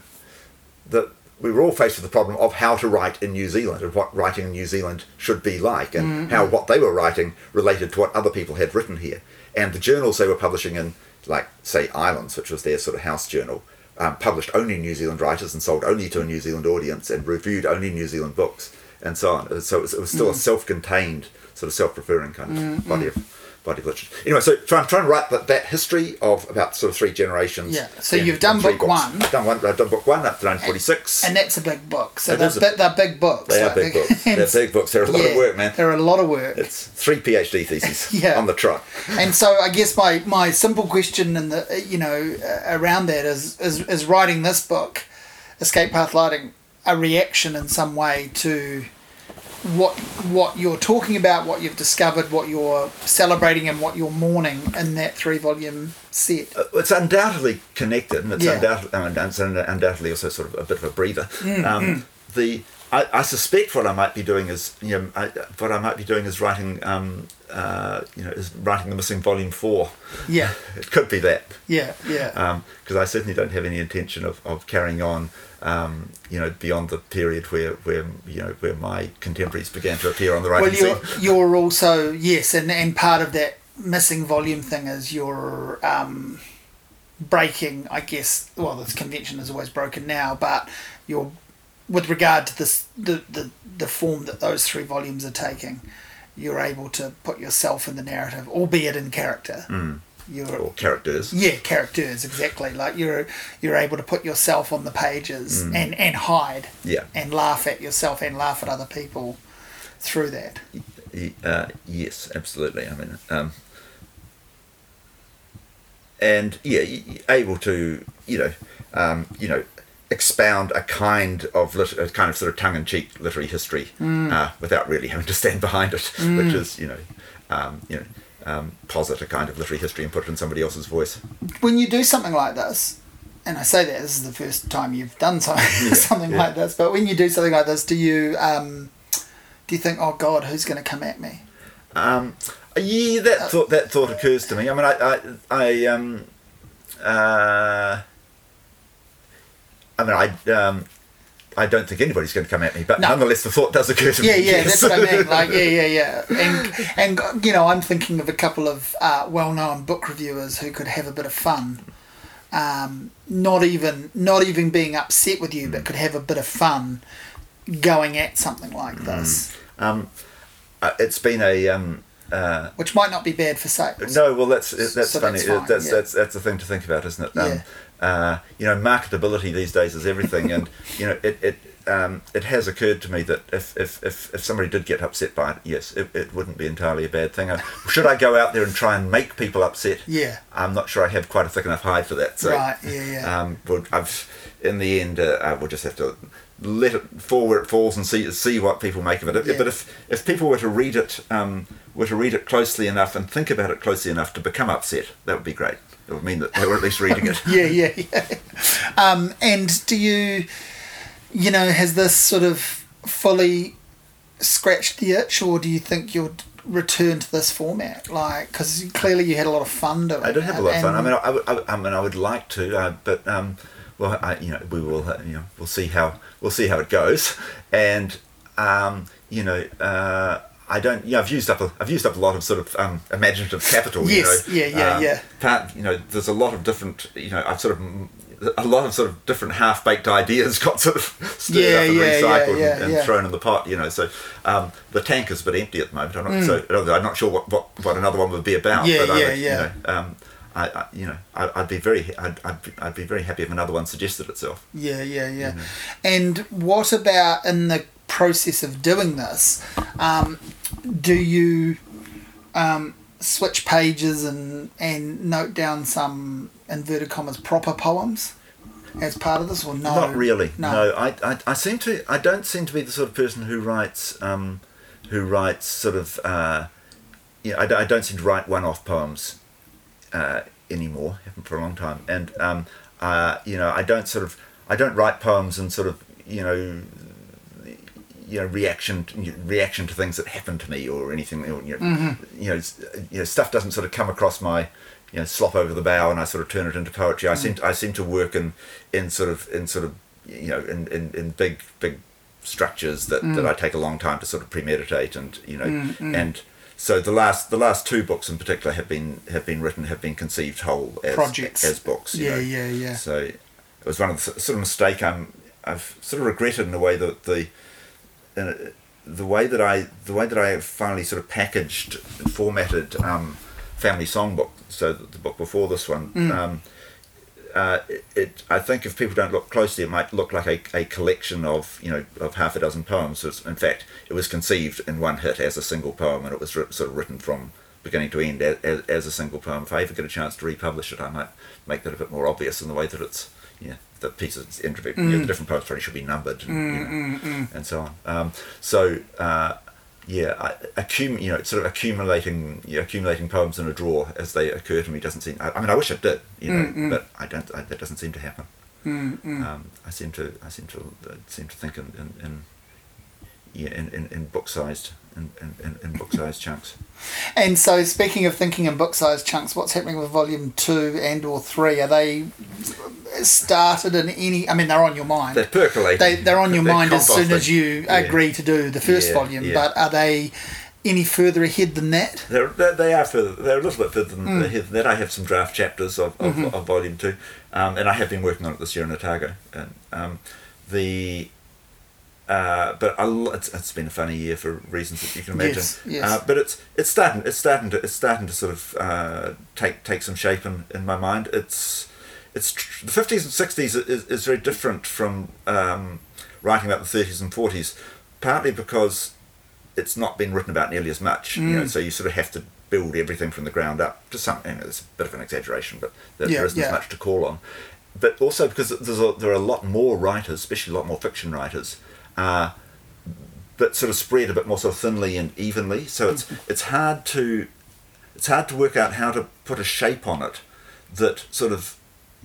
that we were all faced with the problem of how to write in New Zealand and what writing in New Zealand should be like, and how what they were writing related to what other people had written here. And the journals they were publishing in, like say Islands, which was their sort of house journal, um, published only New Zealand writers and sold only to a New Zealand audience and reviewed only New Zealand books and so on. So it was, it was still a mm. self-contained, sort of self-referring kind of mm, body mm. of body literature. Anyway, so trying trying to write that, that history of about sort of three generations. Yeah, so in- you've done book books. one. Done one. I've done book one up to 1946. And that's a big book. So they're, a- they're big books. They are like, big books. They're big books. They're a lot of work, man. They're a lot of work. It's three PhD theses Yeah. on the trot. and so I guess my, my simple question in the you know uh, around that is, is is writing this book, Escape Path Lighting, a reaction in some way to what what you're talking about, what you've discovered, what you're celebrating, and what you're mourning in that three volume set. Uh, It's undoubtedly connected, and it's Yeah. undoubtedly, I mean, it's undoubtedly also sort of a bit of a breather. Mm, um, The I, I suspect what I might be doing is, you know, I, what I might be doing is writing, um, uh, you know, is writing the missing volume four. Yeah, It could be that. yeah, yeah. because I certainly don't have any intention of, of carrying on, um, you know, beyond the period where, where you know where my contemporaries began to appear on the writing well, you're scene. you're also yes, and and part of that missing volume thing is you're um, breaking. I guess well, this convention is always broken now, but you're with regard to this the the the form that those three volumes are taking. You're able to put yourself in the narrative, albeit in character. You're Or characters. yeah, characters exactly. Like you're you're able to put yourself on the pages and and hide Yeah. and laugh at yourself and laugh at other people through that. Uh, yes, absolutely. I mean, um, and yeah, able to you know, um, you know, expound a kind of lit- a kind of sort of tongue-in-cheek literary history uh, without really having to stand behind it, which is you know, um, you know, um, posit a kind of literary history and put it in somebody else's voice. When you do something like this, and I say that this is the first time you've done something something yeah. like this, but when you do something like this, do you um, do you think, oh God, who's going to come at me? Um, yeah, that thought that thought occurs to me. I mean, I, I, I um, uh, I mean, I, um, I don't think anybody's going to come at me, but No. nonetheless, the thought does occur to Yeah, me. yeah, yes. that's what I mean. Like, yeah, yeah, yeah. And and you know, I'm thinking of a couple of uh, well-known book reviewers who could have a bit of fun. Um, not even not even being upset with you, but could have a bit of fun going at something like this, um, uh, it's been a um, uh, which might not be bad for sales. no. Well, that's that's So funny. that's fine, that's yeah. that's that's the thing to think about, isn't it? Um, Yeah. Uh, you know, marketability these days is everything, and you know, it it. Um, it has occurred to me that if, if, if, if somebody did get upset by it, yes, it, it wouldn't be entirely a bad thing. Uh, Should I go out there and try and make people upset? Yeah. I'm not sure I have quite a thick enough hide for that. So, Right, yeah, yeah. Um, well, I've in the end, uh, I will just have to let it fall where it falls and see see what people make of it. Yeah. But if if people were to read it, um, were to read it closely enough and think about it closely enough to become upset, that would be great. It would mean that they were at least reading it. yeah, yeah, yeah. Um, and do you, you know, has this sort of fully scratched the itch, or do you think you'll return to this format? Like, because clearly you had a lot of fun doing. it. I did have a lot of fun. I mean, I, would- I, I mean, I would like to, uh, but um, well, I, you know, we will, uh, you know, we'll see how we'll see how it goes, and um, you know, uh, I don't, you know, I've used up a, I've used up a lot of sort of um, imaginative capital. Yes, you know, yeah, yeah, um, yeah. Part, you know, there's a lot of different, you know, I've sort of. A lot of sort of different half-baked ideas got sort of stirred Yeah, up and yeah, recycled yeah, and, and yeah. thrown in the pot, you know. So um, the tank is a bit empty at the moment. I'm not, Mm. so I'm not sure what, what, what another one would be about. Yeah, but I yeah, would, yeah. You know, um, I, I, you know, I, I'd be very, I'd, I'd, be, I'd be very happy if another one suggested itself. Yeah, yeah, yeah. And what about in the process of doing this? Um, do you um, switch pages and and note down some inverted commas proper poems as part of this, or no? Not really. No. No, I, I, I seem to, I don't seem to be the sort of person who writes, um, who writes sort of, uh, yeah, I, don't- I don't seem to write one-off poems uh, anymore. Haven't for a long time, and um, uh, you know, I don't sort of, I don't write poems and sort of, you know. You know, reaction reaction to things that happen to me or anything. or, You know, Mm-hmm. you know, you know, stuff doesn't sort of come across my, you know, slop over the bow, and I sort of turn it into poetry. I seem to, I seem to work in in sort of in sort of you know, in, in, in big big structures that, Mm. that I take a long time to sort of premeditate and you know and so the last the last two books in particular have been have been written have been conceived whole as Projects. as books. you Yeah, know. yeah, yeah. So it was one of the sort of mistake I'm I've sort of regretted in a way that the uh, the way that I the way that I have finally sort of packaged and formatted um, family songbook. So the book before this one. Mm. Um, uh, it, it, I think if people don't look closely, it might look like a, a collection of you know of half a dozen poems. It's- In fact, it was conceived in one hit as a single poem, and it was sort of written from beginning to end as, as, as a single poem. If I ever get a chance to republish it, I might make that a bit more obvious in the way that it's yeah the pieces introvert, you know, the mm. different poems probably should be numbered and, you mm, know, mm, and so on. Um, so. Uh, yeah, I, accum- you know, sort of accumulating, you know, accumulating poems in a drawer as they occur to me doesn't seem. I, I mean, I wish it did, you know, but I don't. I, that doesn't seem to happen. Um, I seem to. I seem to. I seem to think in, in, in yeah, in, in, in book sized, in, in, in, book sized chunks. And so, speaking of thinking in book-sized chunks, what's happening with volume two and or three? Are they started in any? I mean, they're on your mind. They're percolating. They, they're on your They're mind as soon as you Yeah. agree to do the first Yeah, volume. yeah. But are they any further ahead than that? They're, they are further, they're a little bit further than Mm. ahead than that. I have some draft chapters of, of, Mm-hmm. of volume two, um, and I have been working on it this year in Otago. And um, the uh, but it's, it's been a funny year for reasons that you can imagine. Yes, yes. Uh, but it's it's starting it's starting to it's starting to sort of uh, take take some shape in, in my mind. It's it's tr- the fifties and sixties is, is very different from um, writing about the thirties and forties, partly because it's not been written about nearly as much. You Mm. know, so you sort of have to build everything from the ground up. To some, you know, it's a bit of an exaggeration, but there, Yeah, there isn't yeah. as much to call on. But also because there's a, there are a lot more writers, especially a lot more fiction writers, uh, but sort of spread a bit more sort of thinly and evenly. So it's it's hard to it's hard to work out how to put a shape on it that sort of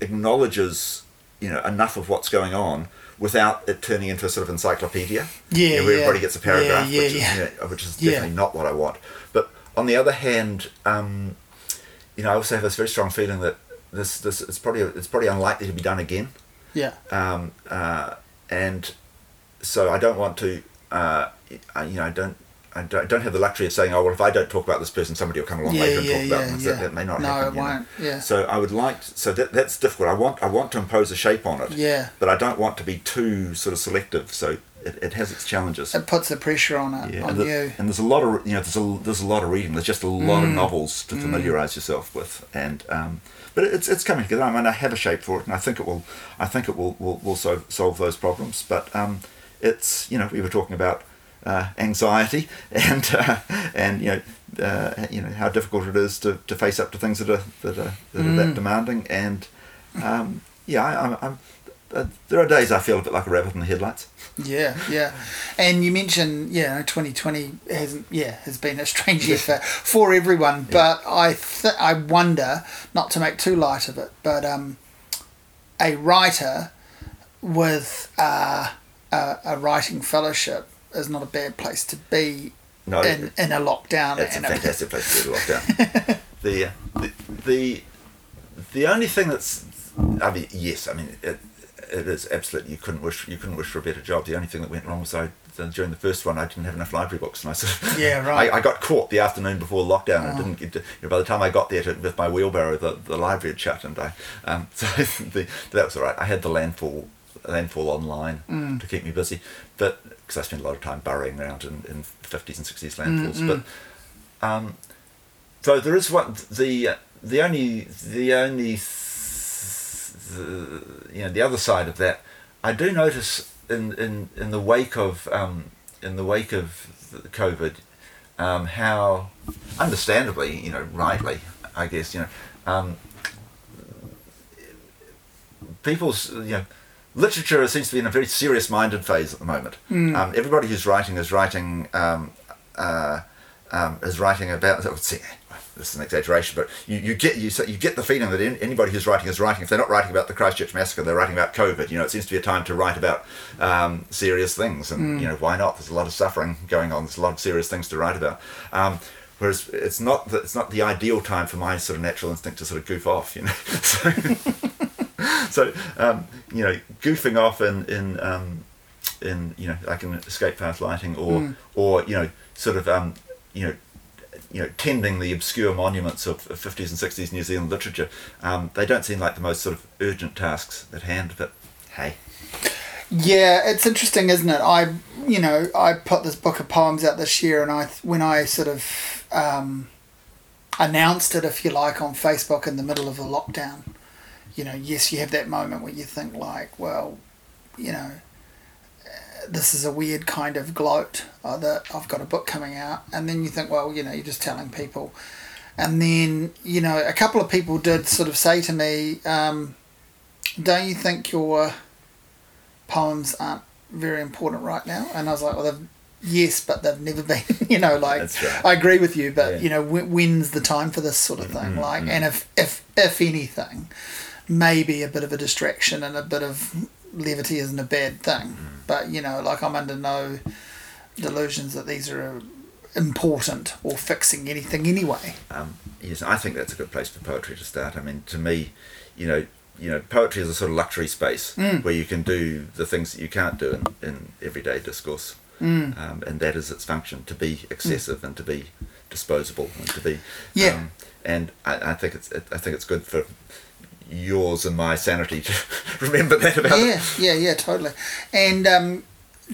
acknowledges you know enough of what's going on without it turning into a sort of encyclopedia. Yeah, You know, where yeah. everybody gets a paragraph, Yeah, yeah, which, is, yeah. you know, which is definitely not what I want. But on the other hand, um, you know, I also have this very strong feeling that this this it's probably it's probably unlikely to be done again Yeah. um, uh, and so I don't want to, uh, I, you know, I don't, I don't, I don't have the luxury of saying, oh well, if I don't talk about this person, somebody will come along Yeah, later and yeah, talk about them. yeah. That, that may not No, happen. it you won't, yeah. So I would like, to, so that that's difficult. I want, I want to impose a shape on it. Yeah. But I don't want to be too sort of selective. So it, it has its challenges. It puts the pressure on it, Yeah, on and, the- you. and there's a lot of you know there's a there's a lot of reading. There's just a lot Mm. of novels to familiarise yourself with, and um, but it's it's coming together. I mean, I have a shape for it, and I think it will I think it will will, will solve, solve those problems. But um, it's you know we were talking about uh, anxiety and uh, and you know uh, you know how difficult it is to, to face up to things that are that are that, are Mm. that demanding, and um, yeah, I, I'm. I'm uh, there are days I feel a bit like a rabbit in the headlights. Yeah, yeah. And you mentioned, yeah, 2020 hasn't, yeah, has been a strange year for, for everyone. But I th- I wonder, not to make too light of it, but um, a writer with uh, a, a writing fellowship is not a bad place to be No, in, in a lockdown. It's a fantastic place to be lockdown. the, the the the only thing that's I mean yes I mean it, it is absolutely you couldn't wish you couldn't wish for a better job. The only thing that went wrong was I during the first one I didn't have enough library books and I sort of Yeah, right. I, I got caught the afternoon before lockdown and Oh. didn't get to, you know, by the time I got there to, with my wheelbarrow the, the library had shut and I um, so the, that was all right. I had the landfall landfall online Mm. to keep me busy, but because I spent a lot of time burrowing around in, in 50s and 60s Landfalls. Mm, but um, so there is one the the only the only the, you know the other side of that I do notice in in, in the wake of um, in the wake of the COVID um, how understandably you know rightly I guess you know um, people's you know literature seems to be in a very serious minded phase at the moment Hmm. um, everybody who's writing is writing um, uh, um, is writing about. let's see, This is an exaggeration, but you, you get you so you get the feeling that in, anybody who's writing is writing. If they're not writing about the Christchurch massacre, they're writing about COVID. You know, it seems to be a time to write about um, serious things, and you know why not? There's a lot of suffering going on. There's a lot of serious things to write about. Um, whereas it's not the, it's not the ideal time for my sort of natural instinct to sort of goof off. You know, so, so um, you know, goofing off in in um, in you know like in Escape Path Lighting or Mm. or you know sort of um, you know you know tending the obscure monuments of, of 50s and 60s New Zealand literature um, they don't seem like the most sort of urgent tasks at hand but hey Yeah, it's interesting, isn't it? I, you know, I put this book of poems out this year, and I, when I sort of um, announced it, if you like, on Facebook in the middle of the lockdown, you know, yes, you have that moment where you think like, well, you know, this is a weird kind of gloat uh, that I've got a book coming out, and then you think, well, you know, you're just telling people, and then you know, a couple of people did sort of say to me, um, don't you think your poems aren't very important right now. And I was like, well, they've, yes, but they've never been, you know, like, right. I agree with you, but, Yeah. you know, when, when's the time for this sort of thing? Mm, like, mm. and if, if, if anything, maybe a bit of a distraction and a bit of levity isn't a bad thing. Mm. But, you know, like, I'm under no delusions that these are important or fixing anything anyway. Um, yes, I think that's a good place for poetry to start. I mean, to me, you know, you know, poetry is a sort of luxury space Mm. where you can do the things that you can't do in, in everyday discourse, Mm. um, and that is its function: to be excessive and to be disposable and to be. Yeah. Um, and I, I think it's it, I think it's good for yours and my sanity to remember that about. yeah, yeah, yeah, totally. And um,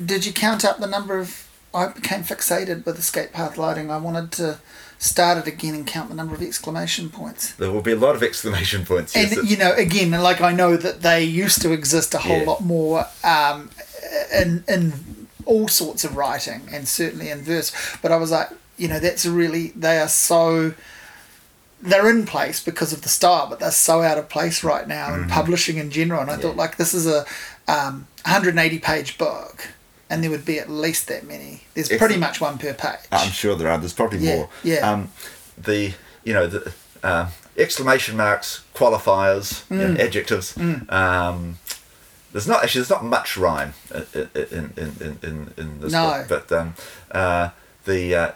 did you count up the number of? I became fixated with Escape Path Lighting. I wanted to start it again and count the number of exclamation points. There will be a lot of exclamation points. Yes, And you know, again, like I know that they used to exist a whole Yeah. lot more um, in in all sorts of writing, and certainly in verse. But I was like, you know, that's really they are so. They're in place because of the style, but they're so out of place right now Mm-hmm. in publishing in general. And I thought, like, this is a um, 180 page book, and there would be at least that many. There's pretty much one per page. I'm sure there are. There's probably Yeah, more. yeah. Um, the you know the uh, exclamation marks, qualifiers, you Mm. know, adjectives. Um, there's not actually there's not much rhyme in in in in, in, in this No. book, but um, uh, the uh,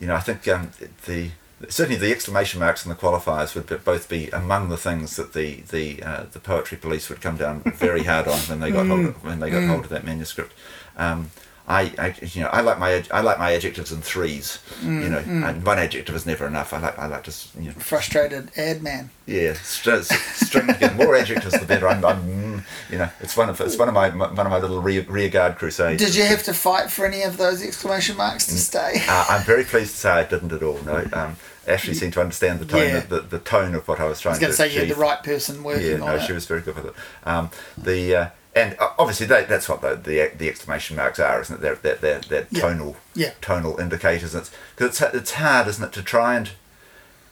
you know I think um, the certainly the exclamation marks and the qualifiers would be, both be among the things that the the uh, the poetry police would come down very hard on when they got hold of, when they got hold of that manuscript. Um, I, I, you know, I like my I like my adjectives in threes. you know, and one adjective is never enough. I like I like to, you know, Frustrated ad man. yeah, st- string. More adjectives, the better. I'm, I'm, mm, you know, it's one of it's one of my one of my little rear, rear guard crusades. Did you have to fight for any of those exclamation marks Mm. to stay? Uh, I'm very pleased to say I didn't at all. No, um, Ashleigh seemed to understand the tone, Yeah. of, the, the tone of what I was I trying was to to say you had the right person working yeah, no, it. she was very good with it. Um, the uh, and uh, obviously that, that's what the, the the exclamation marks are, isn't it? They're they're, they're, they're Yeah. tonal Yeah. tonal indicators. It's because it's it's hard, isn't it, to try and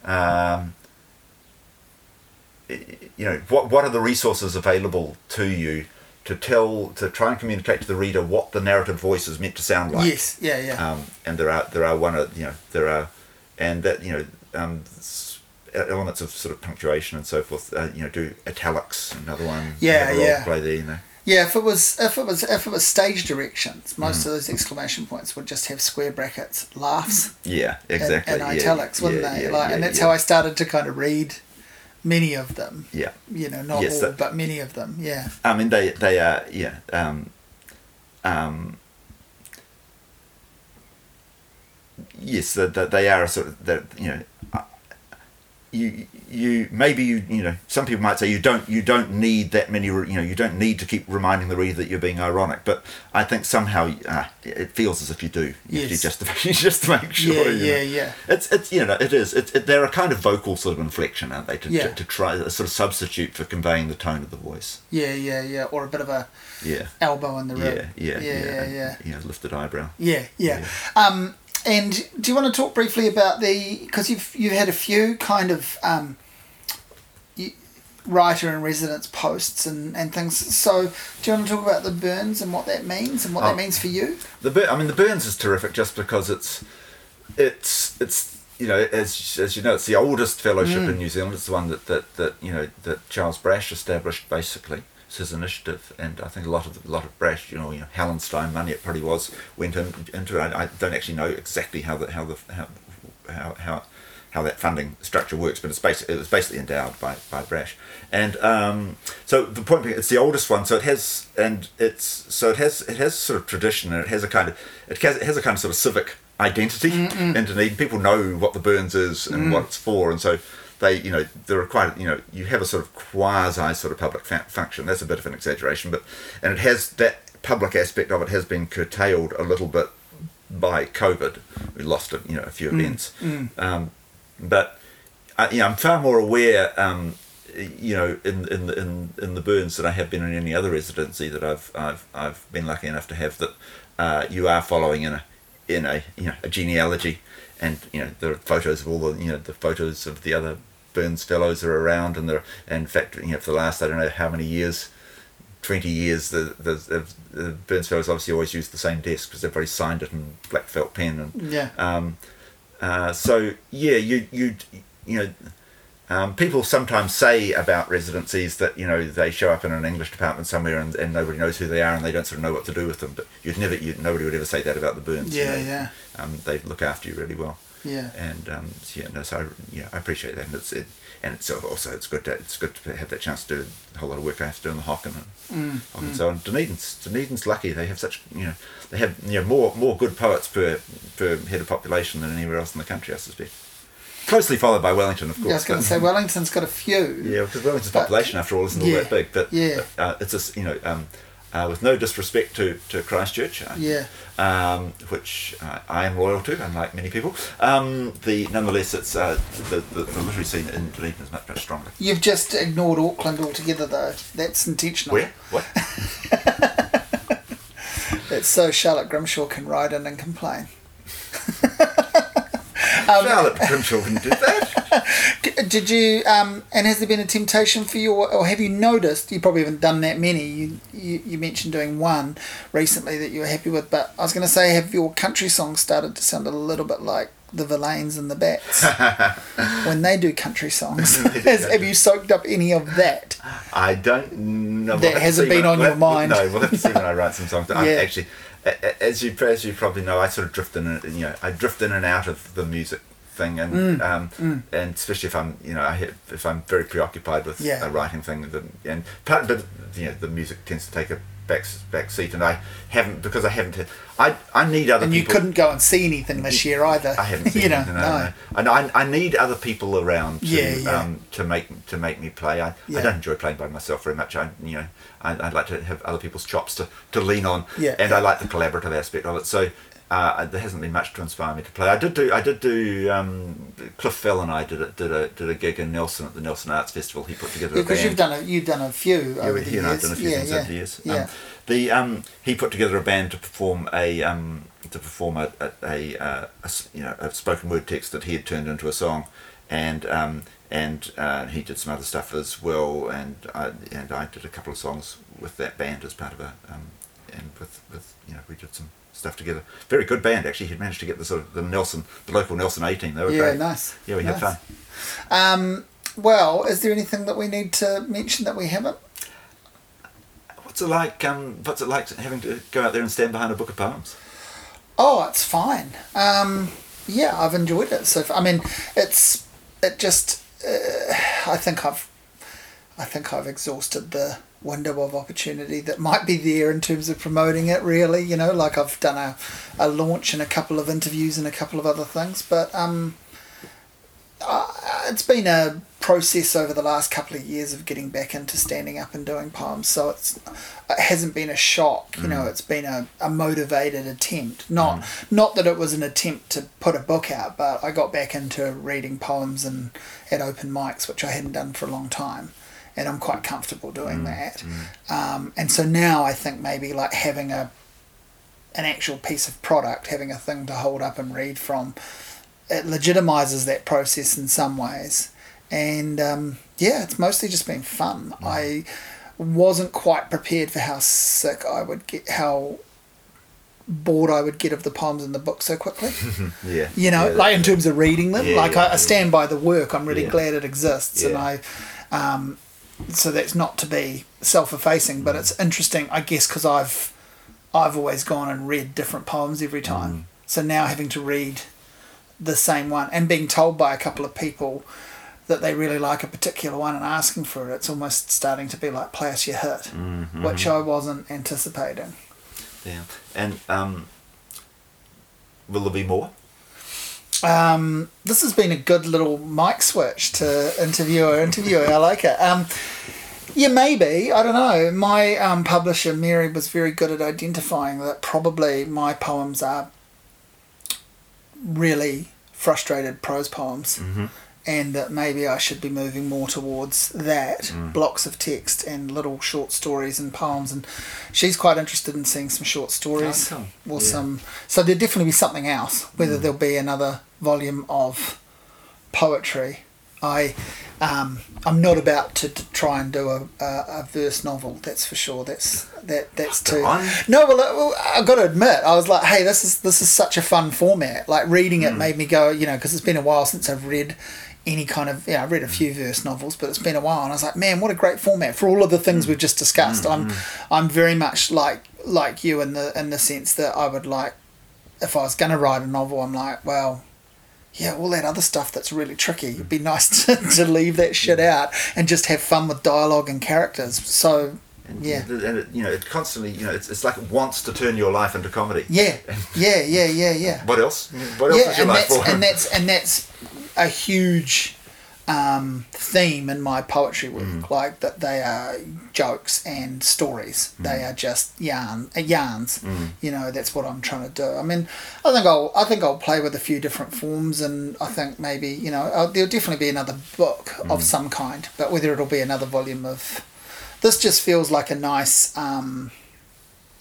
um, you know what what are the resources available to you to tell to try and communicate to the reader what the narrative voice is meant to sound like yes, yeah, yeah. um, and there are there are one of you know there are and that you know um, elements of sort of punctuation and so forth uh, you know do italics another one Yeah, yeah. play there you know yeah, if it was if it was if it was stage directions, most Mm. of those exclamation points would just have square brackets, laughs, yeah exactly and yeah, italics, wouldn't yeah, they? yeah, like, yeah, and that's yeah. how I started to kind of read many of them. yeah You know, not Yes, all, that- but many of them. Yeah, I mean they they are yeah um, um, yes that they are a sort of that you know uh, you you maybe you you know some people might say you don't you don't need that many you know you don't need to keep reminding the reader that you're being ironic but I think somehow uh, it feels as if you do you have to Yes. just to, just to make sure yeah, you know. yeah, yeah. It's it's you know it is it's it, they're a kind of vocal sort of inflection aren't they to, Yeah. to, to try a sort of substitute for conveying the tone of the voice Yeah, yeah, yeah. Or a bit of a yeah elbow in the yeah rib. yeah yeah, yeah, and, yeah. you know lifted eyebrow Yeah, yeah. Um, and do you want to talk briefly about the because you've you've had a few kind of um, writer in residence posts and, and things. So do you want to talk about the Burns and what that means and what Oh. that means for you? The I mean, the Burns is terrific just because it's it's it's you know as as you know it's the oldest fellowship Mm. in New Zealand. It's the one that, that, that you know that Charles Brasch established basically. It's his initiative, and I think a lot of a lot of Brasch, you know, you know, Hallenstein money it probably was went in, into it. I, I don't actually know exactly how the how the how how how, how that funding structure works, but it's basically it was basically endowed by by Brasch, and um, so the point being, it's the oldest one, so it has and it's so it has it has sort of tradition and it has a kind of it has it has a kind of sort of civic identity in Dunedin. People know what the Burns is and what it's for, and so they you know there are quite you know you have a sort of quasi sort of public fa- function. That's a bit of an exaggeration, but and it has that public aspect of it has been curtailed a little bit by COVID. We lost a, you know a few events, Um, but I, you know, I'm far more aware. Um, you know, in in the- in in the Burns than I have been in any other residency that I've I've I've been lucky enough to have. That uh, you are following in a in a you know a genealogy, and you know there are photos of all the you know the photos of the other Burns fellows are around, and there and in fact you know for the last I don't know how many years. 20 years the, the, the, the Burns fellows obviously always use the same desk because they've everybody signed it in black felt pen and Yeah. um, uh, so yeah, you you you know, um, people sometimes say about residencies that you know they show up in an English department somewhere and, and nobody knows who they are and they don't sort of know what to do with them. But you'd never, you nobody would ever say that about the Burns. you Yeah, know. yeah. Um, they look after you really well. Yeah. And um, so, yeah, no, so I, yeah, I appreciate that. And it's it, and it's also it's good to it's good to have that chance to do a whole lot of work I have to do in the Hocken and, Hocken and so on. Dunedin's Dunedin's lucky they have such you know they have you know more more good poets per per head of population than anywhere else in the country I suspect. Closely followed by Wellington, of course. Yeah, I was going to say Wellington's got a few. yeah, because Wellington's But- population, after all, isn't all that big. But yeah. uh, it's just you know, um, uh, with no disrespect to, to Christchurch, uh, Yeah. Um, which uh, I am loyal to, unlike many people. Um, the nonetheless, it's uh, the, the the literary scene in Dunedin is much much stronger. You've just ignored Auckland altogether, though. That's intentional. Where what? It's so Charlotte Grimshaw can ride in and complain. Charlotte Grimshaw wouldn't do that. Did you, um, and has there been a temptation for you, or, or have you noticed, you probably haven't done that many, you, you, you mentioned doing one recently that you were happy with, but I was going to say, have your country songs started to sound a little bit like the Verlaines and the Bats when they do country songs? Has, have you soaked up any of that? I don't know. That hasn't been when- on we'll your mind. No, we'll have to see when I write some songs. Yeah. actually, a- a- as you as you probably know, I sort of drift in, and you know, I drift in and out of the music thing, and Mm, um, and especially if I'm, you know, I have, if I'm very preoccupied with Yeah. a writing thing, then, and part, but you know, the music tends to take a back back seat, and I haven't because I haven't. Had, I I need other And you people. couldn't go and see anything this year either. I haven't seen you know, it, no. And I, I need other people around to Yeah, yeah. Um, to make to make me play. I, Yeah. I don't enjoy playing by myself very much. I you know I, I'd like to have other people's chops to, to lean on. Yeah. And I like the collaborative aspect of it. So uh, there hasn't been much to inspire me to play. I did do I did do um, Cliff Fell and I did a, did a did a gig in Nelson at the Nelson Arts Festival. He put together a Because band. you've done a you've done a few Yeah, over the he and I have years. done a few yeah, things yeah. over the years. Yeah. Um, the um, he put together a band to perform a um, to perform a, a, a, uh, a s- you know a spoken word text that he had turned into a song, and um, and uh, he did some other stuff as well, and I, and I did a couple of songs with that band as part of a um, and with with you know we did some stuff together. Very good band actually. He'd managed to get the sort of the Nelson the local Nelson team. They were Yeah, great. nice. Yeah, we had fun. Um, well, is there anything that we need to mention that we haven't? What's it like? Um, what's it like having to go out there and stand behind a book of poems? Oh, it's fine. Um, yeah, I've enjoyed it. So I mean, it's it just. Uh, I think I've, I think I've exhausted the window of opportunity that might be there in terms of promoting it. Really, you know, like I've done a, a launch and a couple of interviews and a couple of other things, but um, uh, it's been a process over the last couple of years of getting back into standing up and doing poems. So it's it hasn't been a shock, you know. It's been a, a motivated attempt. Not not that it was an attempt to put a book out, but I got back into reading poems and at open mics, which I hadn't done for a long time. And I'm quite comfortable doing that. Um, and so now I think maybe like having a an actual piece of product, having a thing to hold up and read from, it legitimizes that process in some ways. And um, yeah, it's mostly just been fun. I wasn't quite prepared for how sick I would get, how bored I would get of the poems in the book so quickly. Yeah. You know, Yeah, like in terms of reading them. Yeah, like yeah, I, I stand by the work. I'm really glad it exists, and I. Um, so that's not to be self-effacing, but it's interesting, I guess, because I've I've always gone and read different poems every time. Mm. So now having to read the same one and being told by a couple of people that they really like a particular one and asking for it, it's almost starting to be like play us your hit, Mm-hmm. which I wasn't anticipating. Yeah. And um, will there be more? Um, this has been a good little mic switch to interviewer interviewer. I like it. Um, yeah, maybe. I don't know. My um, publisher, Mary, was very good at identifying that probably my poems are really frustrated prose poems. Mm-hmm. And that maybe I should be moving more towards that blocks of text and little short stories and poems. And she's quite interested in seeing some short stories Oh, cool. or Yeah. some. So there'll definitely be something else. Whether there'll be another volume of poetry, I um, I'm not about to, to try and do a, a, a verse novel. That's for sure. That's that that's too. No, well, uh, I've got to admit, I was like, hey, this is this is such a fun format. Like reading it made me go, you know, because it's been a while since I've read any kind of yeah, I've read a mm. few verse novels, but it's been a while, and I was like, man, what a great format for all of the things mm. we've just discussed. Mm, I'm I'm very much like like you in the in the sense that I would like if I was going to write a novel, I'm like, well, yeah, all that other stuff that's really tricky. It'd be nice to, to leave that shit out and just have fun with dialogue and characters. So, And, yeah. And it, you know, it constantly, you know, it's, it's like it wants to turn your life into comedy. Yeah, yeah, yeah, yeah, yeah. What else? What else yeah, is your and life that's, for? and that's and that's a huge um, theme in my poetry work. Mm. Like that, they are jokes and stories. Mm. They are just yarn uh, yarns. You know, that's what I'm trying to do. I mean, I think I'll I think I'll play with a few different forms, and I think maybe you know uh, there'll definitely be another book Mm. of some kind. But whether it'll be another volume of this just feels like a nice. Um,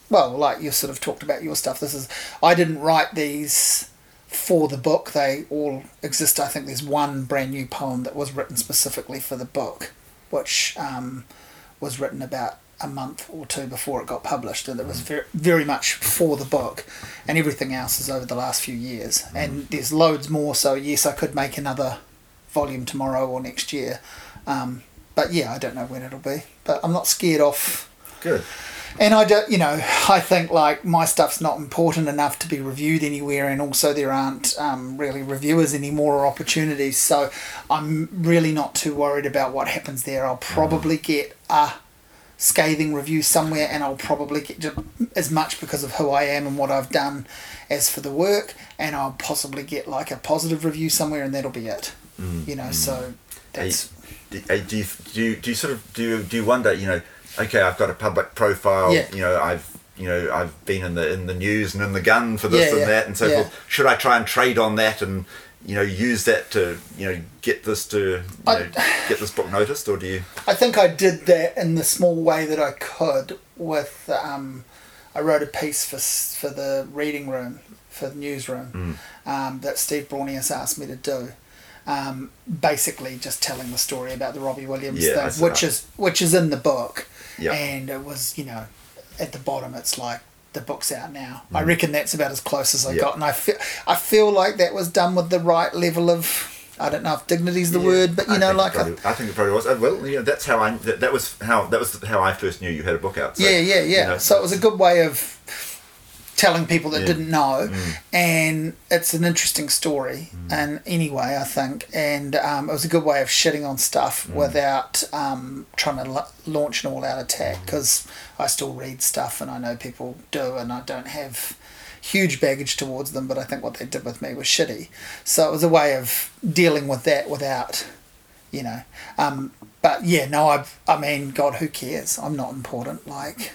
well, like you sort of talked about your stuff. This is I didn't write these for the book. They all exist. I think there's one brand new poem that was written specifically for the book, which um, was written about a month or two before it got published, and it was very, very much for the book. And everything else is over the last few years. And there's loads more. So yes, I could make another volume tomorrow or next year. Um, but yeah, I don't know when it'll be. But I'm not scared off Good. And I don't, you know, I think like my stuff's not important enough to be reviewed anywhere, and also there aren't um, really reviewers anymore or opportunities. So I'm really not too worried about what happens there. I'll probably get a scathing review somewhere, and I'll probably get as much because of who I am and what I've done as for the work, and I'll possibly get like a positive review somewhere, and that'll be it. You know, so that's. do, uh, do you do you, do you sort of do you, do you wonder you know okay I've got a public profile Yeah. you know I've you know I've been in the in the news and in the gun for this Yeah, and yeah, that and so forth. Should I try and trade on that and you know use that to you know get this to you I- know, get this book noticed or do you? I think I did that in the small way that I could with um, I wrote a piece for for the reading room for the newsroom um, that Steve Braunias asked me to do. Um, basically, just telling the story about the Robbie Williams Yeah, thing, which is which is in the book, Yeah. and it was you know at the bottom it's like the book's out now. I reckon that's about as close as I Mm. Yeah. got, and I feel I feel like that was done with the right level of I don't know if dignity's the Yeah, word, but you I know like probably, I think it probably was Uh, well you know that's how I that, that was how that was how I first knew you had a book out so, yeah, yeah, yeah. you know, so it was a good way of telling people that Yeah. Mm. didn't know, and it's an interesting story. And anyway, I think, and um, it was a good way of shitting on stuff Mm. without um, trying to la- launch an all-out attack. Mm. Because I still read stuff, and I know people do, and I don't have huge baggage towards them. But I think what they did with me was shitty. So it was a way of dealing with that without you know. Um, but yeah, no, I, I mean, God, who cares? I'm not important. Like,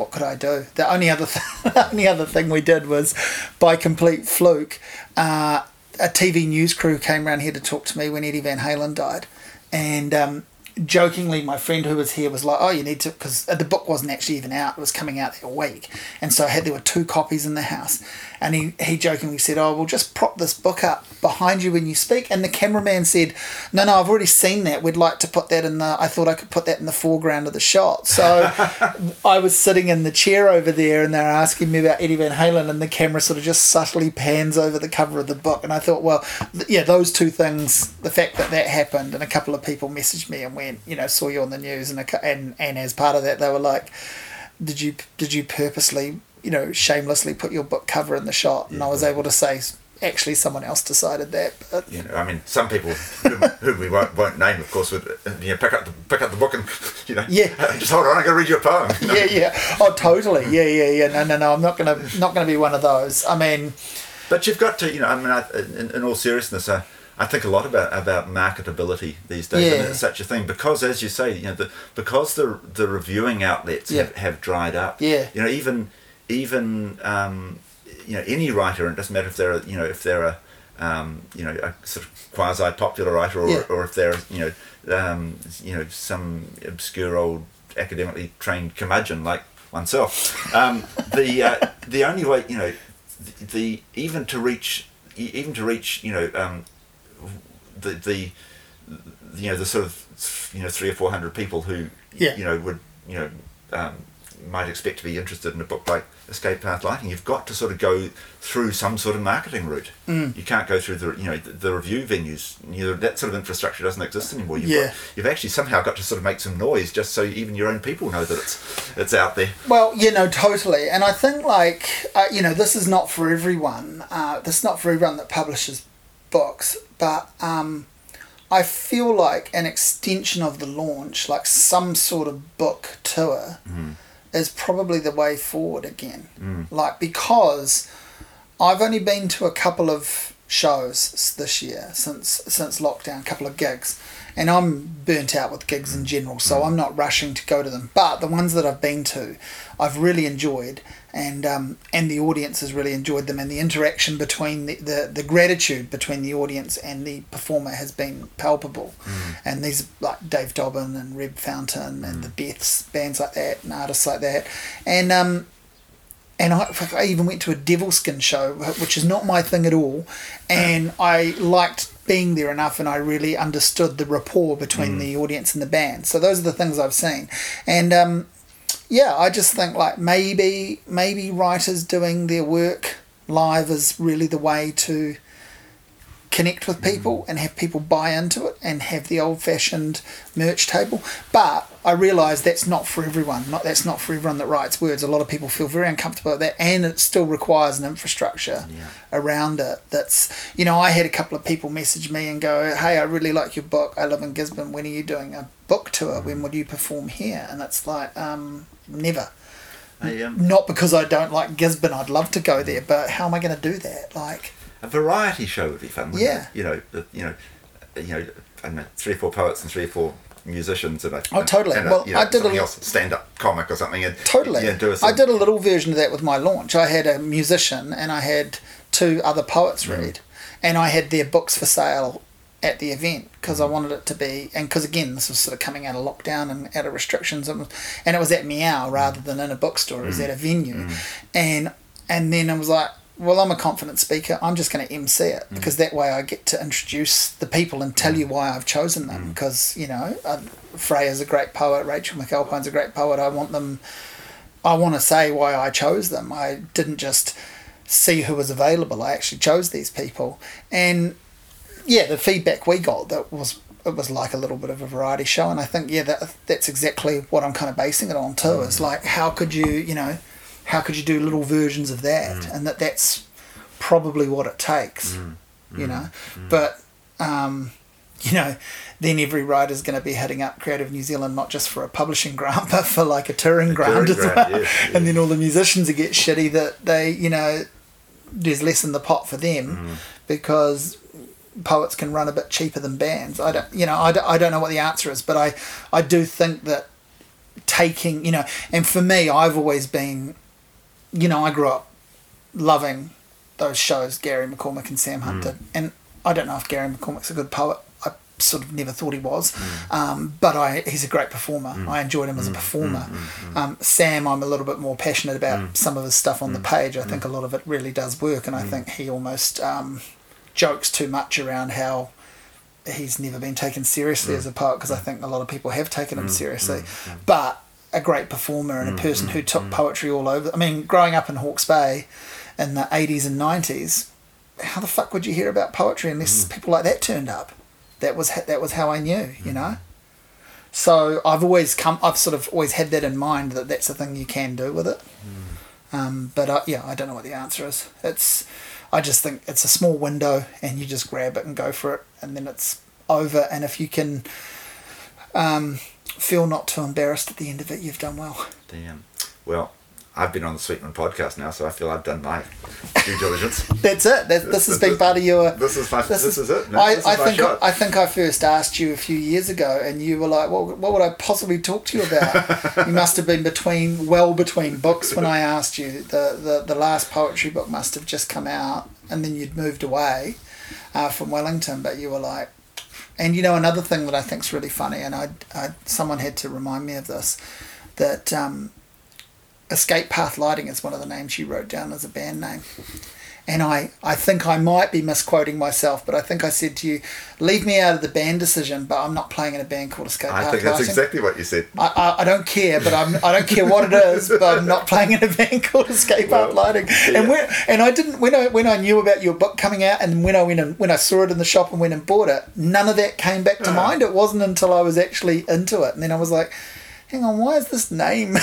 what could I do? The only other, th- the only other thing we did was, by complete fluke, uh, a TV news crew came around here to talk to me when Eddie Van Halen died, and um, jokingly, my friend who was here was like, "Oh, you need to," because the book wasn't actually even out; it was coming out that week, and so I had there were two copies in the house, and he he jokingly said, "Oh, we'll just prop this book up behind you when you speak," and the cameraman said, "No, no, I've already seen that. We'd like to put that in the. I thought I could put that in the foreground of the shot." So I was sitting in the chair over there, and they were asking me about Eddie Van Halen, and the camera sort of just subtly pans over the cover of the book, and I thought, well, th- yeah, those two things, the fact that that happened, and a couple of people messaged me and went, you know, saw you on the news, and a, and and as part of that, they were like, did you did you purposely, you know, shamelessly put your book cover in the shot? And I was able to say. actually someone else decided that. But you know, I mean, some people who, who we won't, won't name, of course, would you know pick up the pick up the book and you know, Yeah. just hold on, I'm going to read your poem. you know. yeah, yeah, oh, totally, yeah, yeah, yeah. No, no, no. I'm not gonna not gonna be one of those. I mean, But you've got to, you know, I mean, I, in, in all seriousness, uh, I think a lot about about marketability these days, and it's such a thing because, as you say, you know, the, because the the reviewing outlets Yeah. have, have dried up. Yeah. You know, even even um, you know any writer, and it doesn't matter if they're a, you know if they're a um, you know a sort of quasi popular writer, or, Yeah. or if they're you know um, you know some obscure old academically trained curmudgeon like oneself. Um, the uh, the only way you know the, the even to reach e- even to reach you know um, the the you know the sort of you know three or four hundred people who Yeah. you know would you know um, might expect to be interested in a book like Escape Path Lighting. You've got to sort of go through some sort of marketing route. Mm. You can't go through the you know the, the review venues. You know that sort of infrastructure doesn't exist anymore. You've Yeah. got, you've actually somehow got to sort of make some noise just so even your own people know that it's it's out there. Well, you know, totally. And I think, like, uh, you know, this is not for everyone. Uh, this is not for everyone that publishes books. But um, I feel like an extension of the launch, like some sort of book tour, is probably the way forward again. Mm. Like, because I've only been to a couple of shows this year since since lockdown, a couple of gigs, and I'm burnt out with gigs in mm. general, so mm. I'm not rushing to go to them. But the ones that I've been to, I've really enjoyed, and um, and the audience has really enjoyed them, and the interaction between the, the, the gratitude between the audience and the performer has been palpable. And these like Dave Dobbyn and Reb Fountain and the Beths bands like that and artists like that, and um, and I, I even went to a Devilskin show, which is not my thing at all, and I liked being there enough, and I really understood the rapport between the audience and the band. So those are the things I've seen, and um, yeah, I just think like maybe maybe writers doing their work live is really the way to connect with mm-hmm. people and have people buy into it and have the old fashioned merch table. But I realise that's not for everyone. Not that's not for everyone that writes words. A lot of people feel very uncomfortable with that and it still requires an infrastructure around it. That's you know, I had a couple of people message me and go, Hey, I really like your book. I live in Gisborne. When are you doing a book tour? When would you perform here? And it's like, um, never. A, um, Not because I don't like Gisborne, I'd love to go there, but how am I gonna do that? Like a variety show would be fun. Yeah. it? You know, you know, you know, I don't know, three or four poets and three or four musicians and a, Oh, totally. and a, Well, you know, I did a something li- else, stand up comic or something. And, Totally. Yeah, do a I did a little version of that with my launch. I had a musician and I had two other poets Mm. read, and I had their books for sale at the event because Mm. I wanted it to be, and because again, this was sort of coming out of lockdown and out of restrictions, and, and it was at Meow rather than in a bookstore. It Mm. was at a venue, and and then I was like. Well, I'm a confident speaker. I'm just going to MC it Mm. because that way I get to introduce the people and tell you why I've chosen them. Because you know, uh, Freya's a great poet. Rachel McAlpine's a great poet. I want them I want to say why I chose them. I didn't just see who was available. I actually chose these people, and yeah, the feedback we got that was it was like a little bit of a variety show, and I think yeah, that that's exactly what I'm kind of basing it on too. It's like how could you you know how could you do little versions of that, mm. and that that's probably what it takes, mm. Mm. you know, but. um you know, then every writer's going to be heading up Creative New Zealand not just for a publishing grant, but for like a touring grant touring as grant, well. yes, yes. And then all the musicians will get shitty that they, you know, there's less in the pot for them because poets can run a bit cheaper than bands. I don't, you know, I don't, I don't know what the answer is, but I, I do think that taking, you know, and for me, I've always been, you know, I grew up loving those shows Gary McCormick and Sam Hunter. did. And I don't know if Gary McCormick's a good poet. I sort of never thought he was, mm. um, but I he's a great performer. Mm. I enjoyed him as a performer. Um, Sam, I'm a little bit more passionate about some of his stuff on the page. I think a lot of it really does work, and I think he almost um, jokes too much around how he's never been taken seriously as a poet because I think a lot of people have taken him seriously. But a great performer and a person who took poetry all over. I mean, growing up in Hawke's Bay in the 80s and 90s, how the fuck would you hear about poetry unless people like that turned up? That was that was how I knew, you know. So I've always come. I've sort of always had that in mind that that's the thing you can do with it. Um, but uh, yeah, I don't know what the answer is. It's I just think it's a small window, and you just grab it and go for it, and then it's over. And if you can um, feel not too embarrassed at the end of it, you've done well. Damn. Well, I've been on the Sweetman podcast now, so I feel I've done my due diligence. That's it. That's, this has been part of your. This is my. This, is, it. I, this I is think shot. I think I first asked you a few years ago, and you were like, "What, what would I possibly talk to you about?" you must have been between, well between books when I asked you. The, the the last poetry book must have just come out, and then you'd moved away uh, from Wellington. But you were like, and you know another thing that I think is really funny, and I, I someone had to remind me of this, that um, Escape Path Lighting is one of the names you wrote down as a band name. And I, I think I might be misquoting myself, but I think I said to you, leave me out of the band decision, but I'm not playing in a band called Escape I think that's Lighting. exactly what you said. I, I, I don't care, but I'm I don't care what it is, but I'm not playing in a band called Escape Well, Art Lighting. yeah. And when and I didn't when I when I knew about your book coming out, and when I went and when I saw it in the shop and went and bought it, none of that came back to Uh-huh. mind. It wasn't until I was actually into it, and then I was like, hang on, why is this name?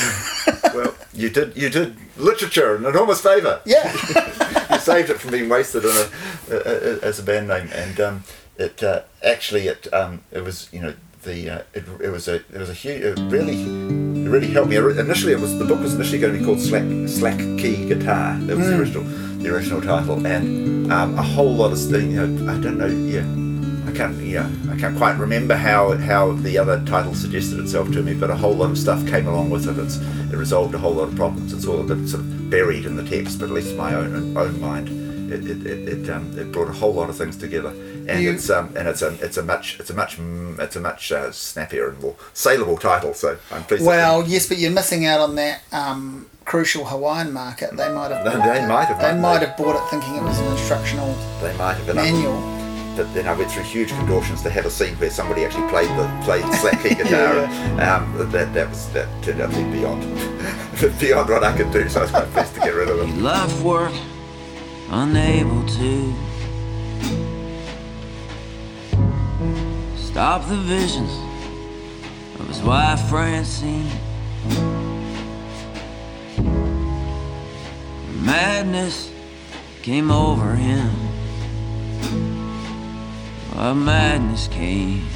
well, you did. You did literature an enormous favour. yeah, saved it from being wasted on a, a, a, as a band name, and um, it uh, actually it um, it was you know the uh, it, it was a it was a huge it really it really helped me. Initially, it was the book was initially going to be called Slack Slack Key Guitar. That was the original the original title, and um, a whole lot of things. You know, I don't know. Yeah. I can't, yeah, I can't quite remember how how the other title suggested itself to me, but a whole lot of stuff came along with it. It's, it resolved a whole lot of problems. It's all a bit sort of buried in the text, but at least in my own own mind, it it, it, it, um, it brought a whole lot of things together. And You- it's um and it's a it's a much it's a much mm, it's a much uh, snappier and more saleable title. So I'm pleased. well, yes, but you're missing out on that um, crucial Hawaiian market. They might have They- they might have, they might have bought it thinking it was an instructional they might have been manual. But then I went through huge contortions to have a scene where somebody actually played the played slack key guitar. Yeah, Um, that that was that turned out to be beyond beyond what I could do. So I was quite pleased to get rid of He it. left work unable to stop the visions of his wife Francine. Madness came over him. A madness came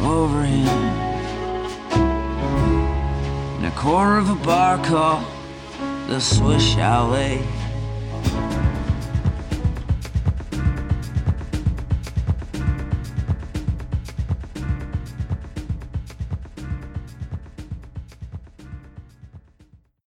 over him in a corner of a bar called the Swiss Chalet.